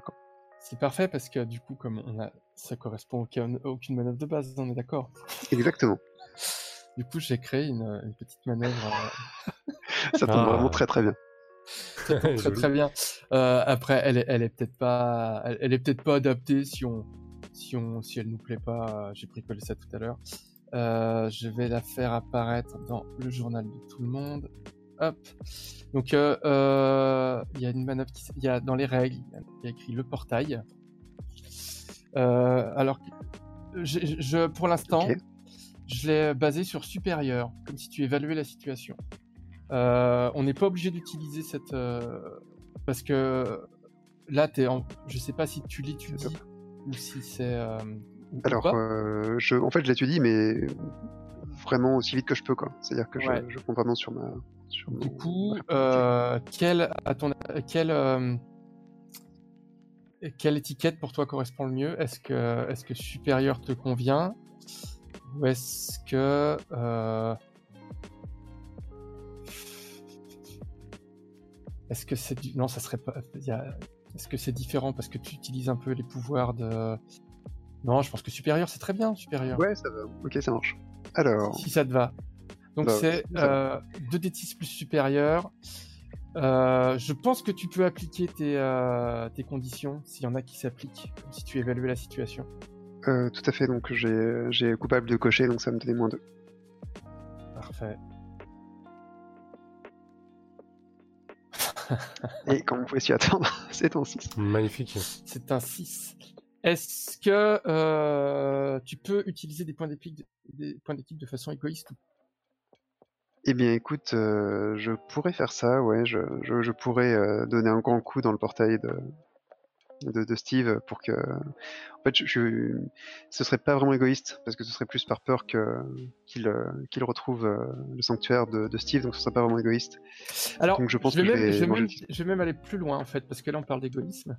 C'est parfait parce que du coup, comme on a, ça correspond à aucun- à aucune manœuvre de base, on est d'accord. Exactement. Du coup, j'ai créé une, une petite manœuvre euh, Ça tombe Ah. vraiment très très bien. très très, bien. Euh, après, elle est, elle est peut-être pas, elle, elle est peut-être pas adaptée si on, si on, si elle nous plaît pas. J'ai bricolé ça tout à l'heure. Euh, je vais la faire apparaître dans le journal de tout le monde. Hop. Donc, euh, euh, il y a une manœuvre qui, il y a dans les règles, il y a écrit le portail. Euh, alors, je, je- pour l'instant, je l'ai basé sur supérieur, comme si tu évaluais la situation. Euh, on n'est pas obligé d'utiliser cette parce que là, t'es en... je sais pas si tu l'étudies ou si c'est Alors, je, en fait, je l'étudie, mais vraiment aussi vite que je peux. C'est-à-dire que je, je compte vraiment sur ma. Du coup, euh, quelle, à ton, quelle, euh, quelle étiquette pour toi correspond le mieux? Est-ce que, est-ce que supérieur te convient? Ou est-ce que. euh, Est-ce que c'est du... Non, ça serait pas. Est-ce que c'est différent parce que tu utilises un peu les pouvoirs de. Non, je pense que supérieur, c'est très bien, supérieur. Ouais, ça va. Ok, ça marche. Alors, Si ça te va. Donc c'est ça euh, 2d6 plus supérieur. Euh, je pense que tu peux appliquer tes, euh, tes conditions s'il y en a qui s'appliquent, si tu évaluais la situation. euh, tout à fait. Donc, j'ai coupable de cocher, donc ça me donnait moins 2. Parfait. Et comme vous pouvez s'y attendre, c'est un 6. Magnifique. C'est un 6. Est-ce que euh, tu peux utiliser des points d'équipe des points d'équipe de façon égoïste ou Eh bien, écoute, euh, je pourrais faire ça, ouais. Je, je, je pourrais euh, donner un grand coup dans le portail de, de, de Steve pour que. En fait, je, je- ce serait pas vraiment égoïste, parce que ce serait plus par peur que qu'il euh, qu'il retrouve le sanctuaire de, de Steve, donc ce serait pas vraiment égoïste. Alors, Donc je pense vais que même, vais vais même- dessus. je vais même aller plus loin en fait, parce que là on parle d'égoïsme.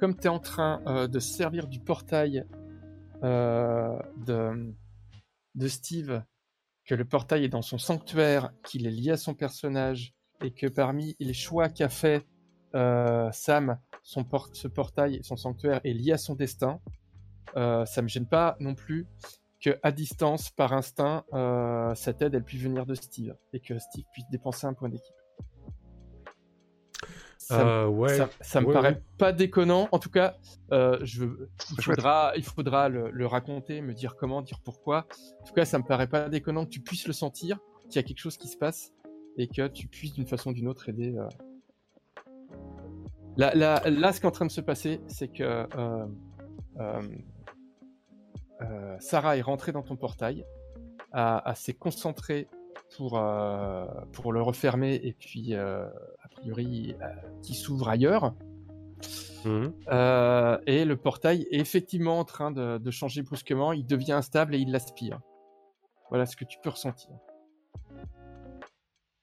Comme tu es en train euh, de servir du portail de, de Steve, que le portail est dans son sanctuaire, qu'il est lié à son personnage, et que parmi les choix qu'a fait euh, Sam, ce portail son sanctuaire est lié à son destin, euh, ça me gêne pas non plus que à distance, par instinct, euh, cette aide elle puisse venir de Steve, et que Steve puisse dépenser un point d'équipe. Ça, me- Euh, ouais. ça, ça me ouais, paraît ouais. pas déconnant. En tout cas, euh, je, il faudra, il faudra le, le raconter, me dire comment, dire pourquoi. En tout cas, ça me paraît pas déconnant que tu puisses le sentir, qu'il y a quelque chose qui se passe et que tu puisses d'une façon ou d'une autre aider. euh. Là, là, là, ce qui est en train de se passer, c'est que euh, euh, euh, Sarah est rentrée dans ton portail, a, a s'est concentrée pour, euh, pour le refermer et puis euh, a priori euh, qui s'ouvre ailleurs. Mhm. Euh, et le portail est effectivement en train de, de changer brusquement, il devient instable et il l'aspire. Voilà ce que tu peux ressentir.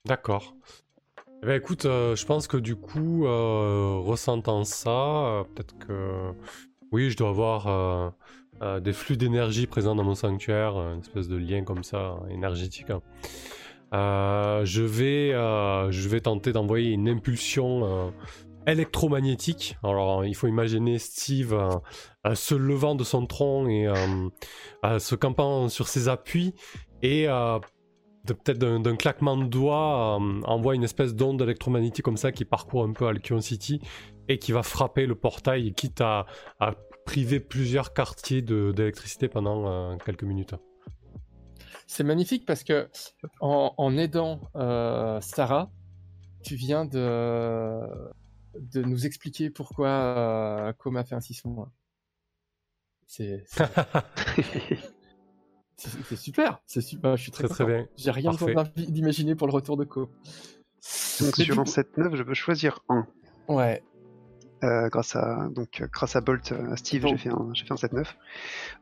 D'accord. Eh ben, écoute, euh, je pense que du coup, euh, ressentant ça, peut-être que oui, je dois avoir euh, des flux d'énergie présents dans mon sanctuaire, une espèce de lien comme ça, énergétique. hein. Euh, je, vais, euh, je vais tenter d'envoyer une impulsion électromagnétique. Alors, il faut imaginer Steve se levant de son tronc et se campant sur ses appuis et peut-être d'un claquement de doigts, envoie une espèce d'onde électromagnétique comme ça qui parcourt un peu Alcyon City et qui va frapper le portail, quitte à priver plusieurs quartiers de- d'électricité pendant euh, quelques minutes. C'est magnifique parce que en, en aidant euh, Sarah, tu viens de, de nous expliquer pourquoi euh, Com a fait un 6 mois. C'est super, c'est super. Je suis très, Très très bien. J'ai rien d'imaginer pour le retour de Co. Donc sur du un coup- 7-9, je peux choisir un. Ouais. Euh, grâce à donc euh, grâce à Bolt, euh, à Steve, j'ai fait un j'ai fait un 7-9.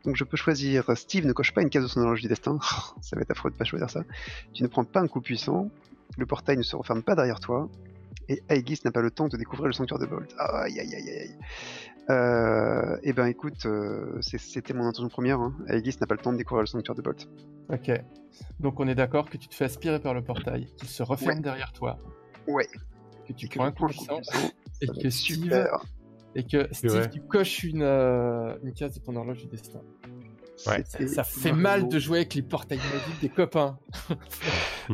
Donc je peux choisir Steve ne coche pas une case de son horloge du destin. ça va être affreux de pas choisir ça. Tu ne prends pas un coup puissant. Le portail ne se referme pas derrière toi. Et Aegis n'a pas le temps de découvrir le sanctuaire de Bolt. Aïe aïe aïe aïe aïe. Euh, eh ben écoute, euh, c'était mon intention première. Hein. Aegis n'a pas le temps de découvrir le sanctuaire de Bolt. Ok. Donc on est d'accord que tu te fais aspirer par le portail, qu'il se referme Ouais. derrière toi, Ouais. Que tu Et que prends un coup puissant, puissant. et que Steve, super. et que Steve, tu coches une, euh, une case de ton horloge du destin. Ouais. Ça, fait mal de jouer avec les portails magiques des copains.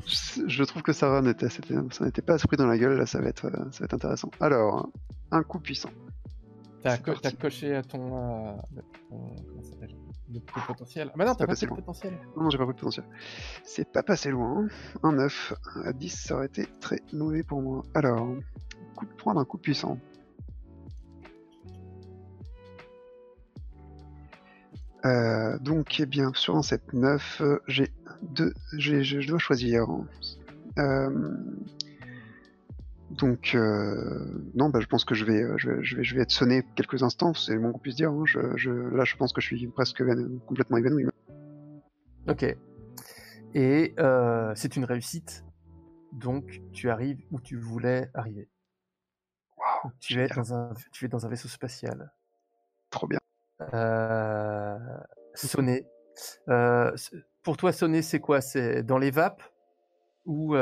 Je, je trouve que ça n'était ça n'était pas à ce prix dans la gueule, là ça va être, euh, ça va être intéressant. Alors, un coup puissant. T'as co- coché à ton, euh, ton- Le le potentiel. Ah bah non, t'as pas pas fait le potentiel. Non, non, j'ai pas pris de potentiel. C'est pas passé loin. Un 9 à 10, ça aurait été très mauvais pour moi. Alors, coup de prendre un coup puissant. Euh, donc, eh bien, sur un 7-9, euh, j'ai deux. je dois choisir. Euh, donc, euh, non, bah, je pense que je vais, euh, je, vais, je, vais, je vais être sonné quelques instants, c'est le moins qu'on puisse dire. hein. Je, je- là, je pense que je suis presque complètement évanoui. Ok. Et euh, c'est une réussite. Donc tu arrives où tu voulais arriver. Tu es dans un, tu es dans un vaisseau spatial. trop bien. Euh, sonner. Pour toi, sonner, c'est quoi? C'est dans les vapes ou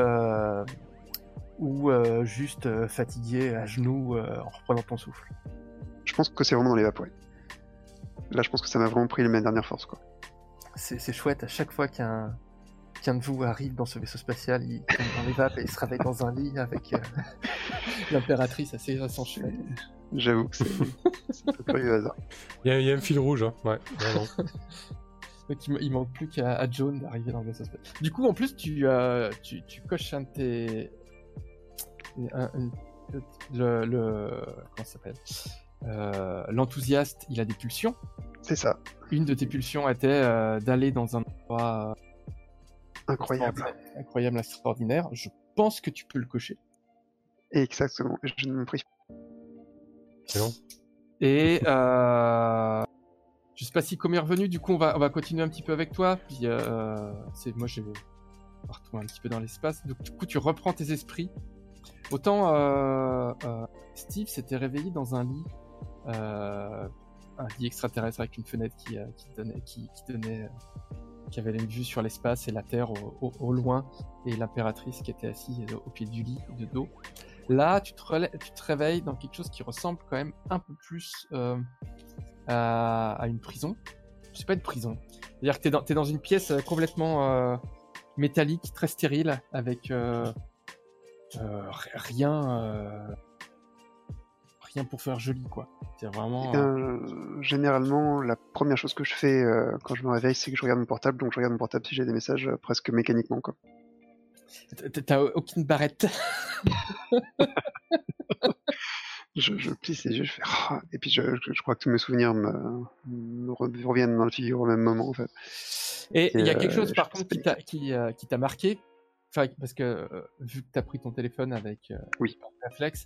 ou euh, juste euh, fatigué à genoux euh, en reprenant ton souffle Je pense que c'est vraiment dans les vapes, ouais. Là, je pense que ça m'a vraiment pris ma dernière force, quoi. C'est c'est chouette. À chaque fois qu'un qu'un de vous arrive dans ce vaisseau spatial, il tombe dans les vapes et il se réveille dans un lit avec euh, l'impératrice. assez chouette. J'avoue que c'est c'est un peu hasard. Il y, a- il y a un fil rouge, hein. ouais, vraiment. Donc il, ma- il manque plus qu'à à John d'arriver dans le vaisseau spatial. Du coup, en plus, tu, euh, tu, tu coches un de tes. Un- un- le, le. Comment ça s'appelle? Euh, L'enthousiaste, il a des pulsions. C'est ça, Une de tes pulsions était euh, d'aller dans un endroit euh, incroyable. incroyable, extraordinaire. Je pense que tu peux le cocher. Exactement, je ne me prie C'est bon. Et euh, je sais pas si comme est revenu, du coup on va, on va continuer un petit peu avec toi. Puis euh, c'est moi je vais retrouver un petit peu dans l'espace. Donc du coup tu reprends tes esprits. Autant euh, euh, Steve s'était réveillé dans un lit, euh, un lit extraterrestre avec une fenêtre qui, euh, qui donnait, qui, qui donnait, euh, qui avait une vue sur l'espace et la Terre au, au- au loin et l'impératrice qui était assise au pied du lit de dos. Là, tu te, tu te réveilles dans quelque chose qui ressemble quand même un peu plus à, à une prison. C'est pas une prison. C'est-à-dire que t'es dans, t'es dans une pièce complètement métallique, très stérile, avec rien, euh, rien pour faire joli, quoi. C'est vraiment. Eh euh, euh, généralement, la première chose que je fais euh, quand je me réveille, c'est que je regarde mon portable. Donc, je regarde mon portable si j'ai des messages euh, presque mécaniquement. Quoi. T'as aucune barrette. Je, je plisse les yeux, je fais Ah et puis je, crois que tous mes souvenirs me, me re- reviennent dans le figure au même moment. En fait. Et il y a quelque euh, chose par contre qui t'a euh, marqué, parce que euh, vu que t'as pris ton téléphone avec euh, Oui. ton réflexe,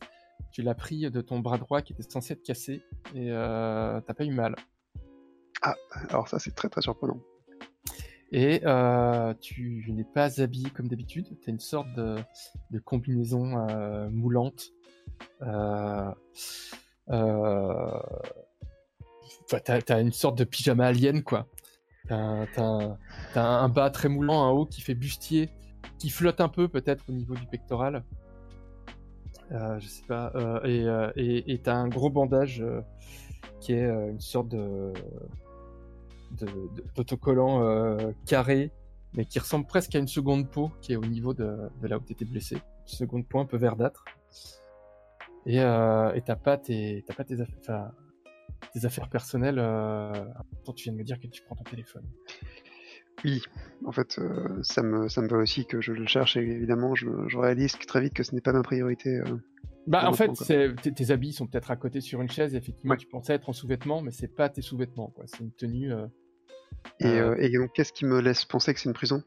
tu l'as pris de ton bras droit qui était censé être cassé et euh, t'as pas eu mal. Alors, ça, c'est très très surprenant. Et euh, tu n'es pas habillé comme d'habitude, t'as une sorte de, de combinaison euh, moulante. Euh, t'as, t'as une sorte de pyjama alien quoi. T'as, t'as un bas très moulant, un haut qui fait bustier, qui flotte un peu peut-être au niveau du pectoral. Euh, je sais pas. euh, et, euh, et, t'as un gros bandage qui est une sorte de, d'autocollant carré, mais qui ressemble presque à une seconde peau qui est au niveau de, là où t'étais blessé. Seconde peau un peu verdâtre. Et t'as pas tes, affaires, tes affaires personnelles. Attends, tu viens de me dire que tu prends ton téléphone. Oui, en fait, euh, ça, me, ça me va aussi que je le cherche et évidemment, je, je réalise très vite que ce n'est pas ma priorité. euh. Bah, en fait, c'est, tes, tes habits sont peut-être à côté sur une chaise. Effectivement, Ouais. tu pensais être en sous-vêtements, mais c'est pas tes sous-vêtements. Quoi. C'est une tenue. euh, Et, et donc, qu'est-ce qui me laisse penser que c'est une prison?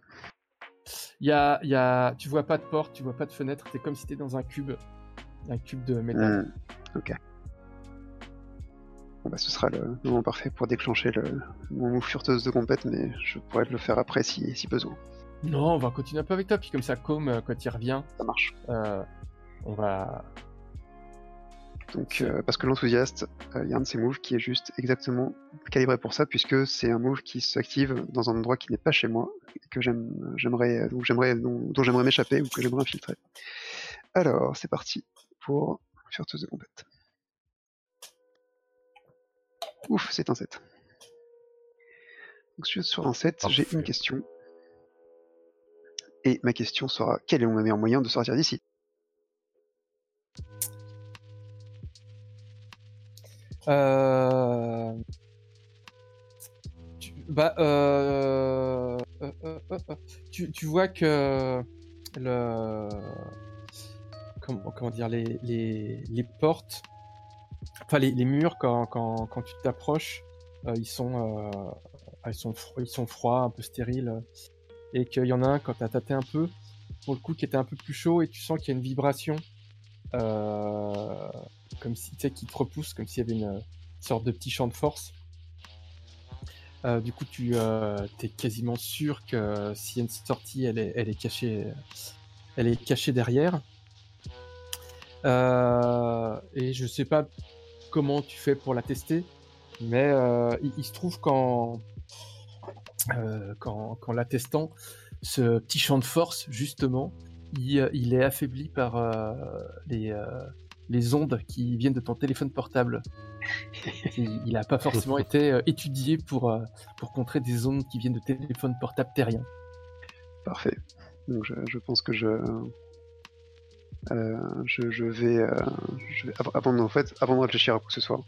Y a, y a, tu vois pas de porte, tu vois pas de fenêtre, t'es comme si t'étais dans un cube, un cube de métal. Hmm, Ok. Bah, ce sera le moment parfait pour déclencher le, mon move furteuse de compète, mais je pourrais le faire après si, si besoin. Non, on va continuer un peu avec toi, puis comme ça, comme euh, quand il revient, Ça marche. euh, on va. Donc, euh, parce que l'enthousiaste, euh, il y a un de ces moves qui est juste exactement calibré pour ça, puisque c'est un move qui s'active dans un endroit qui n'est pas chez moi, et que j'aimerais, dont, dont j'aimerais m'échapper ou que j'aimerais infiltrer. Alors, c'est parti pour Furteuse de compète. Ouf, c'est un 7. Donc, sur un 7, j'ai une question. Et ma question sera quel est mon meilleur moyen de sortir d'ici? Euh... Tu... Bah, euh... euh, euh, euh, euh, Tu, tu vois que le comment, comment dire les, les, les portes, enfin les, murs quand, quand, quand tu t'approches, euh, ils sont euh, ils sont ils sont froids, un peu stériles, et qu'il y en a un quand t'as tâté un peu, pour le coup qui était un peu plus chaud et tu sens qu'il y a une vibration. Euh, comme si tu sais qui te repousse, comme s'il y avait une sorte de petit champ de force. Du coup, tu es quasiment sûr que s'il y a une sortie, elle est, elle est cachée, elle est cachée derrière. Et je sais pas comment tu fais pour la tester, mais euh, il, il se trouve qu'en euh, la testant, ce petit champ de force, justement, il, il est affaibli par euh, les, euh, les ondes qui viennent de ton téléphone portable. il n'a pas forcément été euh, étudié pour, euh, pour contrer des ondes qui viennent de téléphones portables terriens. Parfait. Donc je, je pense que je, euh, je, vais, euh, je avant, en fait, avant de réfléchir à quoi que ce soit.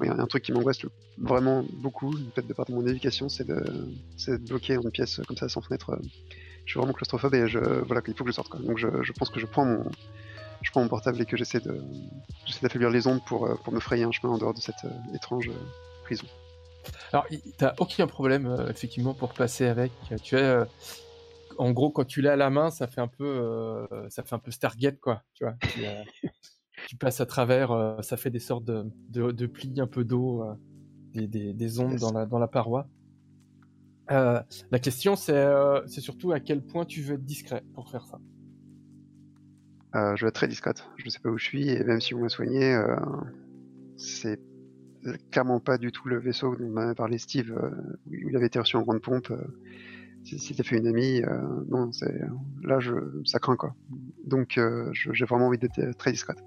Il y a un truc qui m'angoisse vraiment beaucoup, peut-être de part de mon éducation, c'est de, c'est bloquer une pièce comme ça sans fenêtre. euh. Je suis vraiment claustrophobe et il faut que je sorte. Quoi. Donc je, pense que je prends mon, je prends mon portable et que j'essaie d'affaiblir les ondes pour, euh, pour me frayer un chemin en dehors de cette étrange prison. Alors, t'as aucun problème, effectivement, pour passer avec. Tu euh, en gros, quand tu l'as à la main, ça fait un peu, euh, ça fait un peu Stargate, quoi. Tu vois, tu, euh, tu passes à travers, euh, ça fait des sortes de, de, de plis un peu d'eau, euh, des, des, des ondes Yes. dans la, dans la paroi. La question, c'est c'est surtout à quel point tu veux être discret pour faire ça. Je vais être très discrète. Je ne sais pas où je suis et même si vous me soignez, c'est clairement pas du tout le vaisseau dont m'avait parlé Steve, où il avait été reçu en grande pompe. Si si t'as fait une amie, euh, non, c'est là, je, ça craint quoi. Donc, euh, j'ai vraiment envie d'être très discrète.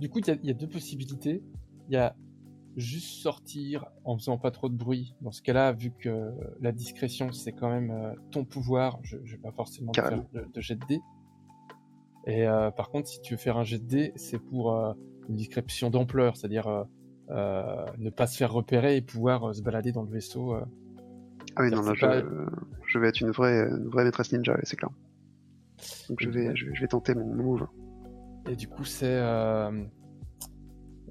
Du coup, il y, a- il y a deux possibilités. Il y a juste sortir en faisant pas trop de bruit. Dans ce cas-là, vu que la discrétion, c'est quand même euh, ton pouvoir, je, je vais pas forcément te faire de, de jet de dés. Et par contre, si tu veux faire un jet de dés, c'est pour une discrétion d'ampleur, c'est-à-dire ne pas se faire repérer et pouvoir se balader dans le vaisseau. Ah oui, non, là, je, pas- je vais être une vraie, une vraie maîtresse ninja, c'est clair. Donc, je vais, je vais, je vais tenter mon, move. Et du coup, c'est euh,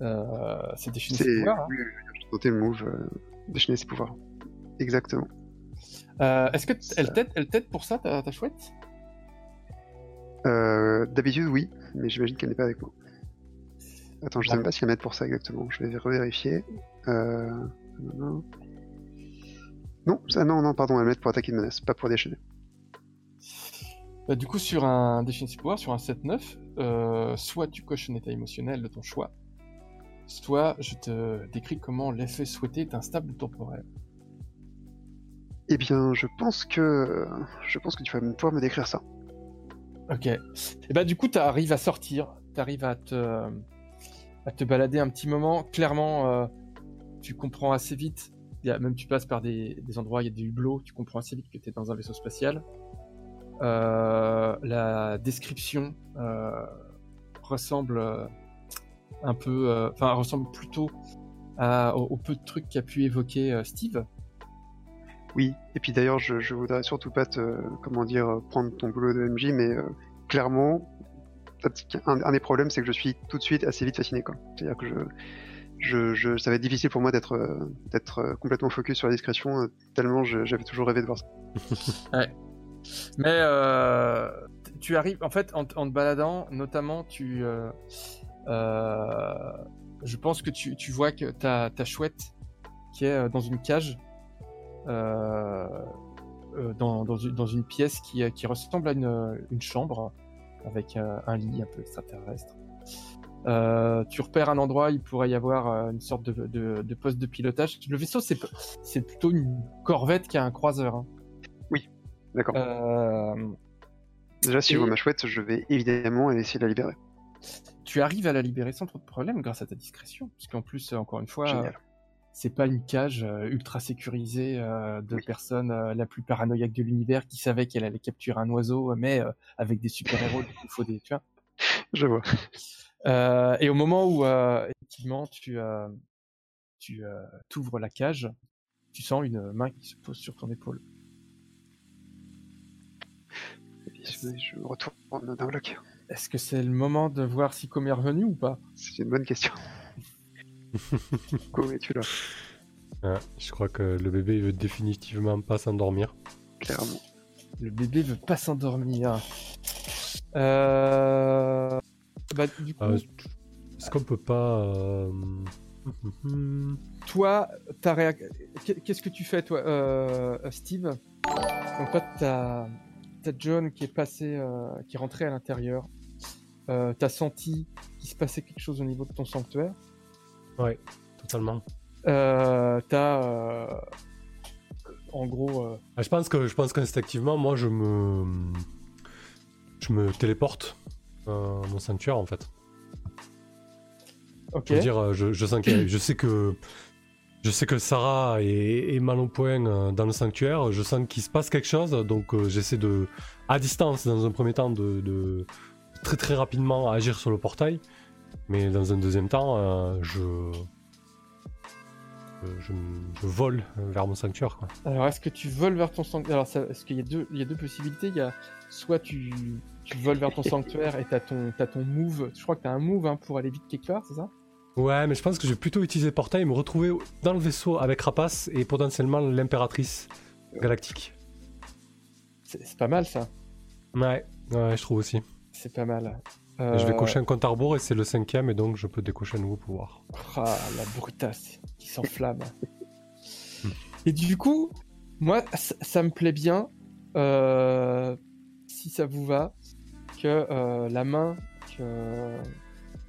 euh, c'est déchaîner ses pouvoirs. hein. oui, tenter le move, euh, déchaîner ses pouvoirs. Exactement. Euh, Est-ce que elle t'aide, elle t'aide pour ça, ta, ta chouette? Euh, D'habitude, oui, mais j'imagine qu'elle n'est pas avec moi. Attends, je sais Ah. même pas si elle m'aide pour ça exactement. Je vais revérifier. Euh... Non, non, ça, non, non, pardon, elle m'aide pour attaquer une menace, pas pour déchaîner. Bah, du coup, sur un ses pouvoirs, sur un 7-9, euh, soit tu coches un état émotionnel de ton choix, soit je te décris comment l'effet souhaité est instable ou temporaire. Eh bien, je pense que je pense que tu vas pouvoir me décrire ça. Ok. Et bah du coup, tu arrives à sortir, tu arrives à te, à te balader un petit moment. Clairement, euh, tu comprends assez vite. Même tu passes par des, endroits, il y a des hublots, tu comprends assez vite que tu es dans un vaisseau spatial. Euh, la description euh, ressemble euh, un peu, enfin ressemble plutôt au, peu de trucs qu'a pu évoquer Steve. Oui, et puis d'ailleurs, je, voudrais surtout pas te, comment dire, prendre ton boulot de MJ, mais clairement, un, un- des problèmes, c'est que je suis tout de suite assez vite fasciné. C'est-à-dire que je, je, je, ça va être difficile pour moi d'être, euh, d'être euh, complètement focus sur la discrétion, euh, tellement je- j'avais toujours rêvé de voir ça. Mais euh, tu arrives, en fait, en, en, te baladant, notamment, tu, euh, euh, je pense que tu, tu vois que ta, ta chouette qui est dans une cage, dans, dans, une, dans, une, pièce qui, qui ressemble à une, une chambre avec un lit un peu extraterrestre. Euh, tu repères un endroit, il pourrait y avoir euh, une sorte de, de, de, poste de pilotage. Le vaisseau, c'est, c'est plutôt une corvette qui a un croiseur. Hein. Oui, d'accord. Euh... Déjà, si et... je vois ma chouette, je vais évidemment essayer de la libérer. Tu arrives à la libérer sans trop de problème grâce à ta discrétion. Puisqu'en plus, encore une fois, c'est pas une cage ultra sécurisée de oui. personnes la plus paranoïaque de l'univers qui savait qu'elle allait capturer un oiseau, mais avec des super-héros, il faut des. Tu vois je vois. Euh, et au moment où euh, effectivement tu, euh, tu ouvres la cage, tu sens une main qui se pose sur ton épaule. Je retourne d'un bloc. Est-ce que c'est le moment de voir si Comé est revenu ou pas? C'est une bonne question. Comé, tu là ah, Je crois que le bébé il veut définitivement pas s'endormir. Clairement. Le bébé veut pas s'endormir. Euh... Bah, du coup... Euh, Est-ce qu'on peut pas... Euh... toi, ta réac... qu'est-ce que tu fais, toi, euh, Steve? Donc toi, t'as as John qui est passé, euh, qui est rentré à l'intérieur. Euh, t'as senti qu'il se passait quelque chose au niveau de ton sanctuaire? Ouais, totalement. T'as en gros. Ah, je pense que je pense qu'instinctivement, moi, je me je me téléporte mon sanctuaire en fait. Je veux dire, je, je, sens que, je sais que je sais que Sarah est, est, mal au point dans le sanctuaire. Je sens qu'il se passe quelque chose, donc euh, j'essaie de, à distance, dans un premier temps, de, de, très très rapidement agir sur le portail. Mais dans un deuxième temps, euh, je, je, je, vole vers mon sanctuaire. Quoi. Alors, est-ce que tu voles vers ton sanctuaire? Alors, est-ce qu'il y a deux, il y a deux possibilités? Il y a soit tu, tu voles vers ton sanctuaire et t'as ton, as ton move. Je crois que t'as un move hein, pour aller vite quelque part, c'est ça? Ouais, mais je pense que je vais plutôt utiliser le portail et me retrouver dans le vaisseau avec Rapace et potentiellement l'impératrice galactique. C'est pas mal ça. Ouais, ouais, je trouve aussi. C'est pas mal. Euh... Je vais cocher un compte à rebours et c'est le cinquième et donc je peux décocher un nouveau pouvoir. Ah, la brutasse qui s'enflamme. et du coup, moi, ça, ça me plaît bien, euh, si ça vous va, que euh, la main que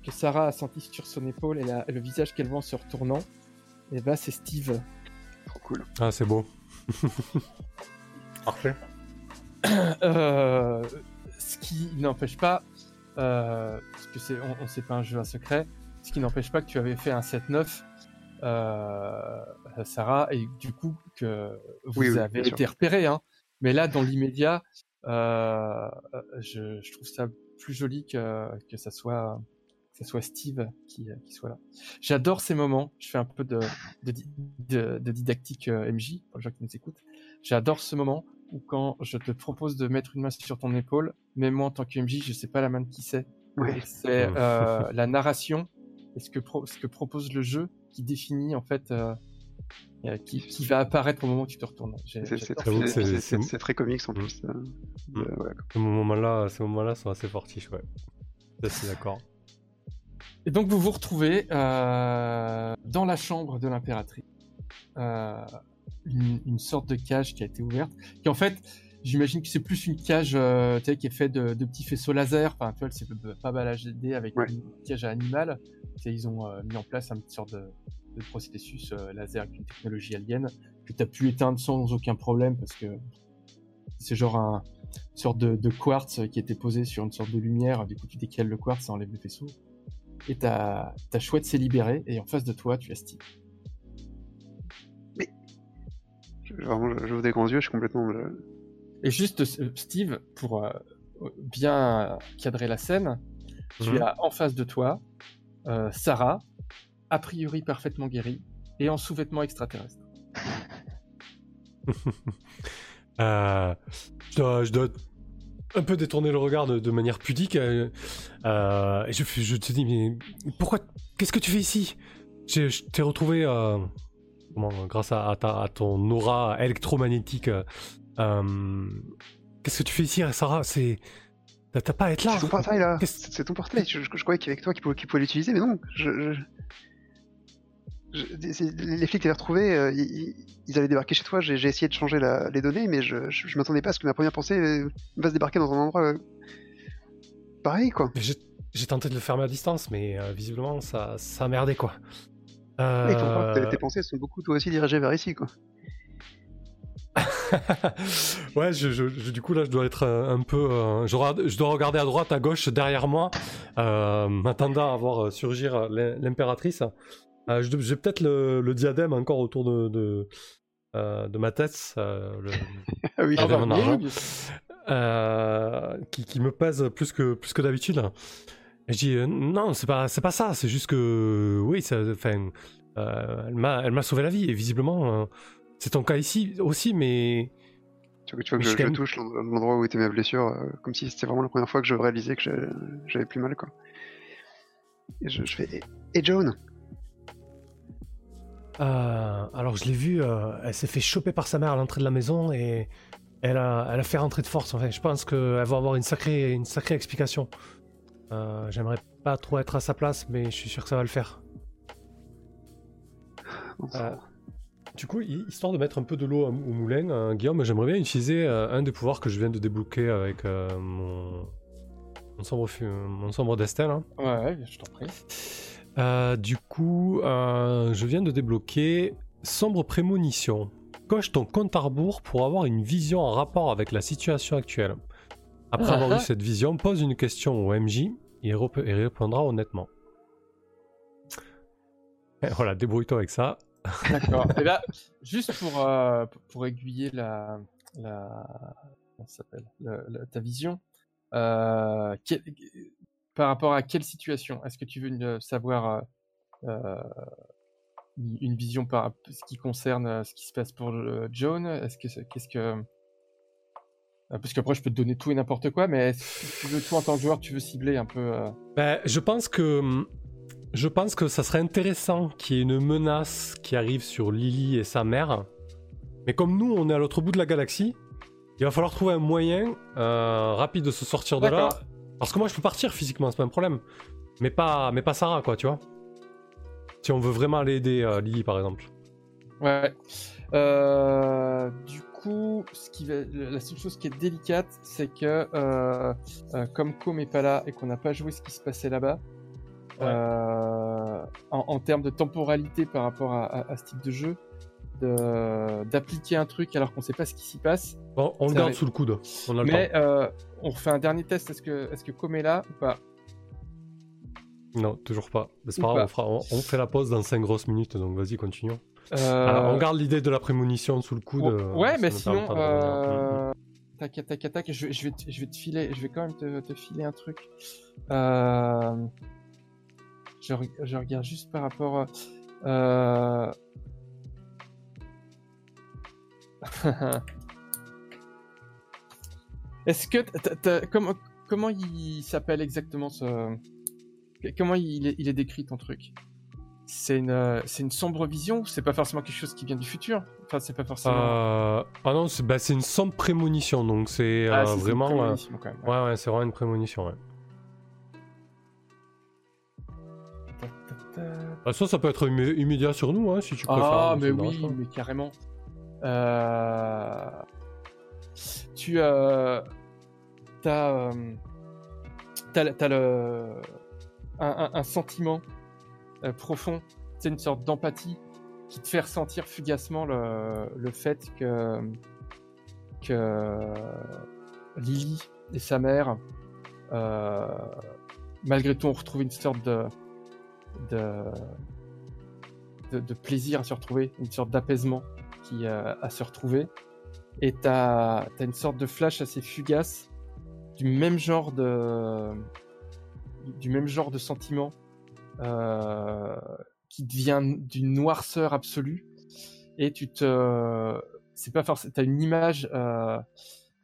que Sarah a senti sur son épaule et, la, le visage qu'elle voit en se retournant, et bah c'est Steve. Trop cool. Ah c'est beau. Parfait. euh, ce qui n'empêche pas, euh, parce que c'est, on, on sait pas un jeu à secret, ce qui n'empêche pas que tu avais fait un 7-9, euh, Sarah, et du coup que vous oui, oui, avez été repéré. Hein. Mais là, dans l'immédiat, euh, je, je, trouve ça plus joli que, que ça soit que ce soit Steve qui, qui soit là. J'adore ces moments. Je fais un peu de, de, de, de didactique euh, MJ pour les gens qui nous écoutent. J'adore ce moment où quand je te propose de mettre une main sur ton épaule, mais moi en tant que MJ, je sais pas la main de qui c'est. Ouais. C'est euh, la narration et ce que, pro ce que propose le jeu qui définit en fait euh, qui, qui, va apparaître au moment où tu te retournes. C'est très comics en plus. Euh, ouais. Ces moments-là, sont assez fortiches, ouais. Je suis d'accord. Et donc vous vous retrouvez euh, dans la chambre de l'impératrice. Euh, une, une, sorte de cage qui a été ouverte, qui en fait, j'imagine que c'est plus une cage euh, qui est faite de, de, petits faisceaux laser. Enfin, tu vois, c'est pas mal HD avec ouais. une cage à animal. ils ont euh, mis en place une sorte de, de processus euh, laser avec une technologie alien que tu as pu éteindre sans aucun problème parce que c'est genre un, une sorte de, de, quartz qui était posé sur une sorte de lumière. Du coup, tu décales le quartz, ça enlève le faisceau et ta, ta chouette s'est libérée, et en face de toi, tu as Steve. Mais. Vraiment, j'ouvre des grands yeux, je suis complètement. Et juste, Steve, pour euh, bien cadrer la scène, mmh. tu Mhm. as en face de toi euh, Sarah, a priori parfaitement guérie, et en sous-vêtements extraterrestres. euh, je, dois, je dois un peu détourner le regard de, de manière pudique. Euh, euh, et je, je, te dis, mais pourquoi Qu'est-ce que tu fais ici? Je, je t'ai retrouvé euh, comment, grâce à, à, ta, à, ton aura électromagnétique. Euh, qu'est-ce que tu fais ici, Sarah? C'est. T'as pas à être là C'est ton portail là C'est ton portail, je, je- je croyais qu'avec toi qu'il pouvait, qu'il pouvait l'utiliser, mais non je, Les flics t'avaient retrouvé, euh, ils, ils- allaient débarquer chez toi, j'ai essayé de changer la- les données, mais je, je, je m'attendais pas à ce que ma première pensée euh, va se débarquer dans un endroit euh, pareil quoi. J'ai tenté de le fermer à distance, mais euh, visiblement, ça, ça a merdé, quoi. Euh, tes- tes pensées sont beaucoup toi aussi dirigées vers ici quoi. ouais, je, je- je- du coup là, je dois être un peu. euh, je, dois regarder à droite, à gauche, derrière moi, euh, m'attendant à voir surgir l'im- l'impératrice. Euh, J'ai peut-être le, le diadème encore autour de, de, euh, de ma tête, euh, le- oui, Ah, bah, oui, argent. euh, qui, qui me pèse plus que, plus que d'habitude. Et je dis non, c'est pas, pas ça, c'est juste que oui, ça, elle m'a, m'a sauvé la vie et visiblement, c'est ton cas ici aussi, mais tu Mais que je je, touche l'end- l'endroit où étaient mes blessures, euh, comme si c'était vraiment la première fois que je réalisais que j'avais- j'avais plus mal quoi. Et je, je fais et, et Joan Euh, alors je l'ai vue, euh, elle s'est fait choper par sa mère à l'entrée de la maison et elle a, elle a fait rentrer de force. Enfin, je pense qu'elle va avoir une sacrée, une sacrée explication. Euh, J'aimerais pas trop être à sa place, mais je suis sûr que ça va le faire. Du coup, hi- histoire de mettre un peu de l'eau au moulin, Guillaume, j'aimerais bien utiliser euh, un des pouvoirs que je viens de débloquer avec euh, mon, mon sombre, fu- mon sombre destin. là. Ouais, ouais, je t'en prie. Euh, du coup, euh, je viens de débloquer Sombre Prémonition. Coche ton compte à rebours pour avoir une vision en rapport avec la situation actuelle. Après Ah, avoir ah. eu cette vision, pose une question au MJ et il rep- et répondra honnêtement. Et voilà, débrouille-toi avec ça. D'accord. Et là, juste pour, euh, pour- aiguiller la, la, comment ça s'appelle, Le- le- ta vision, euh, quel- par rapport à quelle situation? Est-ce que tu veux une- savoir euh, euh, une vision par ce qui concerne euh, ce qui se passe pour euh, Joan Est-ce que qu'est-ce que euh, parce qu'après je peux te donner tout et n'importe quoi, mais est-ce que tu veux toi en tant que joueur, tu veux cibler un peu euh, Ben, je pense que je pense que ça serait intéressant qu'il y ait une menace qui arrive sur Lily et sa mère. Mais comme nous, on est à l'autre bout de la galaxie, il va falloir trouver un moyen euh, rapide de se sortir de là. Parce que moi, je peux partir physiquement, c'est pas un problème. Mais pas, mais pas Sarah, quoi, tu vois. Si on veut vraiment aller aider euh, Lily, par exemple. Ouais. Euh, du coup, ce qui va, la seule chose qui est délicate, c'est que euh, euh, comme Com est pas là et qu'on n'a pas joué ce qui se passait là-bas, Ouais. en, en termes de temporalité par rapport à, à- à ce type de jeu, d'appliquer un truc alors qu'on sait pas ce qui s'y passe. Bon, on le garde sous le coude. On a le Mais euh, on refait un dernier test. Est-ce que, est-ce que Com est là ou pas? Non, toujours pas. C'est pas grave, on, fera- on- on fait la pause dans 5 grosses minutes, donc vas-y, continuons. Euh, Alors, on garde l'idée de la prémonition sous le coude. Ouais, euh, ouais, mais sinon, euh... tac, tac, tac, je, vais- je vais, te- je vais te filer, je vais quand même te, te filer un truc. Je, re- je regarde juste par rapport. Euh... Est-ce que comment comment il s'appelle exactement ce comment il est, il est décrit ton truc? C'est une euh, c'est une sombre vision c'est pas forcément quelque chose qui vient du futur? Enfin, c'est pas forcément. Euh, Ah non, c'est bah, c'est une sombre prémonition, donc c'est Ah, euh, une vraiment. euh, prémonition, quand même, ouais. Ouais, ouais, c'est vraiment une prémonition. Ouais. Bah, ça, ça peut être immé- immédiat sur nous, hein, si tu préfères. Ah, ça mais oui, mais carrément. Euh... Tu euh... t'as euh... un, sentiment profond, c'est une sorte d'empathie qui te fait ressentir fugacement le, fait que que Lily et sa mère, malgré tout, ont retrouvé une sorte de, de plaisir à se retrouver, une sorte d'apaisement à se retrouver. Et t'as as une sorte de flash assez fugace du même genre de du même genre de sentiment euh, qui devient d'une noirceur absolue et tu te c'est pas forcément t'as une image euh,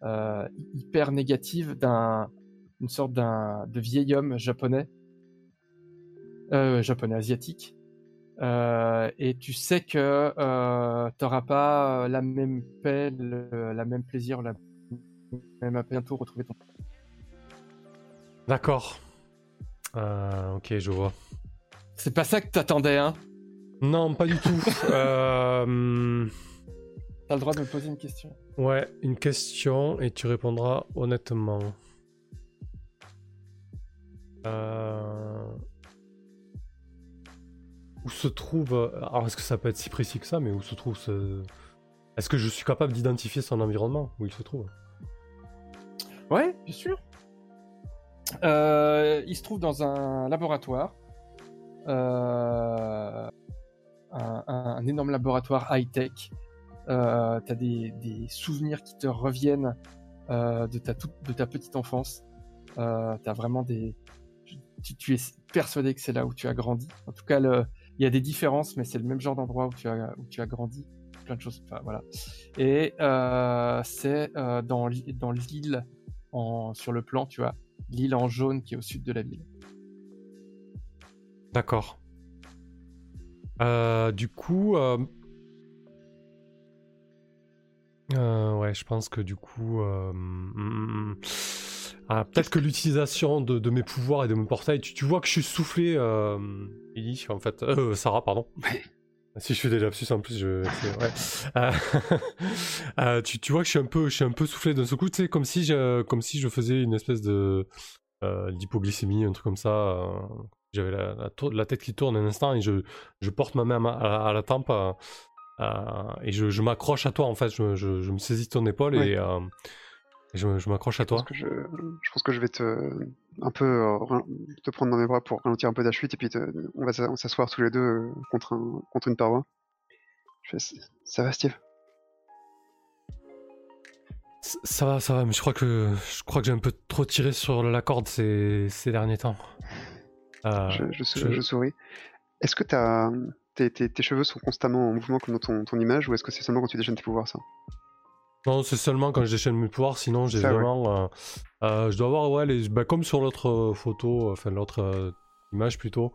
euh, hyper négative d'un une sorte d'un de vieil homme japonais japonais asiatique euh, et tu sais que euh, t'auras pas la même paix, le- la même plaisir, la même à bientôt retrouver ton. D'accord. Euh, ok, je vois. C'est pas ça que t'attendais, hein? Non, pas du tout. euh... T'as le droit de me poser une question. Ouais, une question et tu répondras honnêtement. Euh... Où se trouve. Alors, est-ce que ça peut être si précis que ça, mais où se trouve ce. Est-ce que je suis capable d'identifier son environnement Où il se trouve? Ouais, bien sûr. Euh, il se trouve dans un laboratoire. Euh, un, énorme laboratoire high-tech. Euh, t'as des, des souvenirs qui te reviennent euh, de, ta toute, de ta petite enfance. Euh, t'as vraiment des. Tu, tu es persuadé que c'est là où tu as grandi. En tout cas, le, il y a des différences, mais c'est le même genre d'endroit où tu as où tu as grandi. Plein de choses. Enfin, voilà. Et euh, c'est euh, dans dans l'île sur le plan, tu vois, l'île en jaune qui est au sud de la ville. D'accord. Euh, du coup. ouais, je pense que du coup. Euh, ah, Peut-être que l'utilisation de, de mes pouvoirs et de mon portail. Tu, tu vois que je suis soufflé, euh, Ellie, en fait. Euh, Sarah, pardon. Si je fais des lapsus en plus, je. Ouais. Euh, euh, tu, tu vois que je suis un peu, je suis un peu soufflé d'un seul coup, tu sais, comme si je, comme si je faisais une espèce de euh, d'hypoglycémie, un truc comme ça. euh, J'avais la, la, tour- la tête qui tourne un instant et je, je porte ma main à, ma- à- à la tempe euh, euh, et je, je m'accroche à toi en fait. Je, je, je me saisis de ton épaule Ouais. et, euh, et je, je m'accroche à pense toi. que je, je pense que je vais te un peu euh, te prendre dans mes bras pour ralentir un peu ta chute et puis te- on va s'asseoir tous les deux euh, contre un, contre une paroi. Je fais, ça va Steve? Ça va, ça va, mais je crois que je crois que j'ai un peu trop tiré sur la corde ces, ces derniers temps. Euh, je, je, sou- je- je souris. Est-ce que tes, tes, tes cheveux sont constamment en mouvement comme dans ton, ton image ou est-ce que c'est seulement quand tu déchaînes tes pouvoirs ça? Non, c'est seulement quand je déchaîne mes pouvoirs, sinon j'ai vraiment. euh, euh, je dois avoir, ouais, les, bah, comme sur l'autre euh, photo, enfin l'autre euh, image plutôt,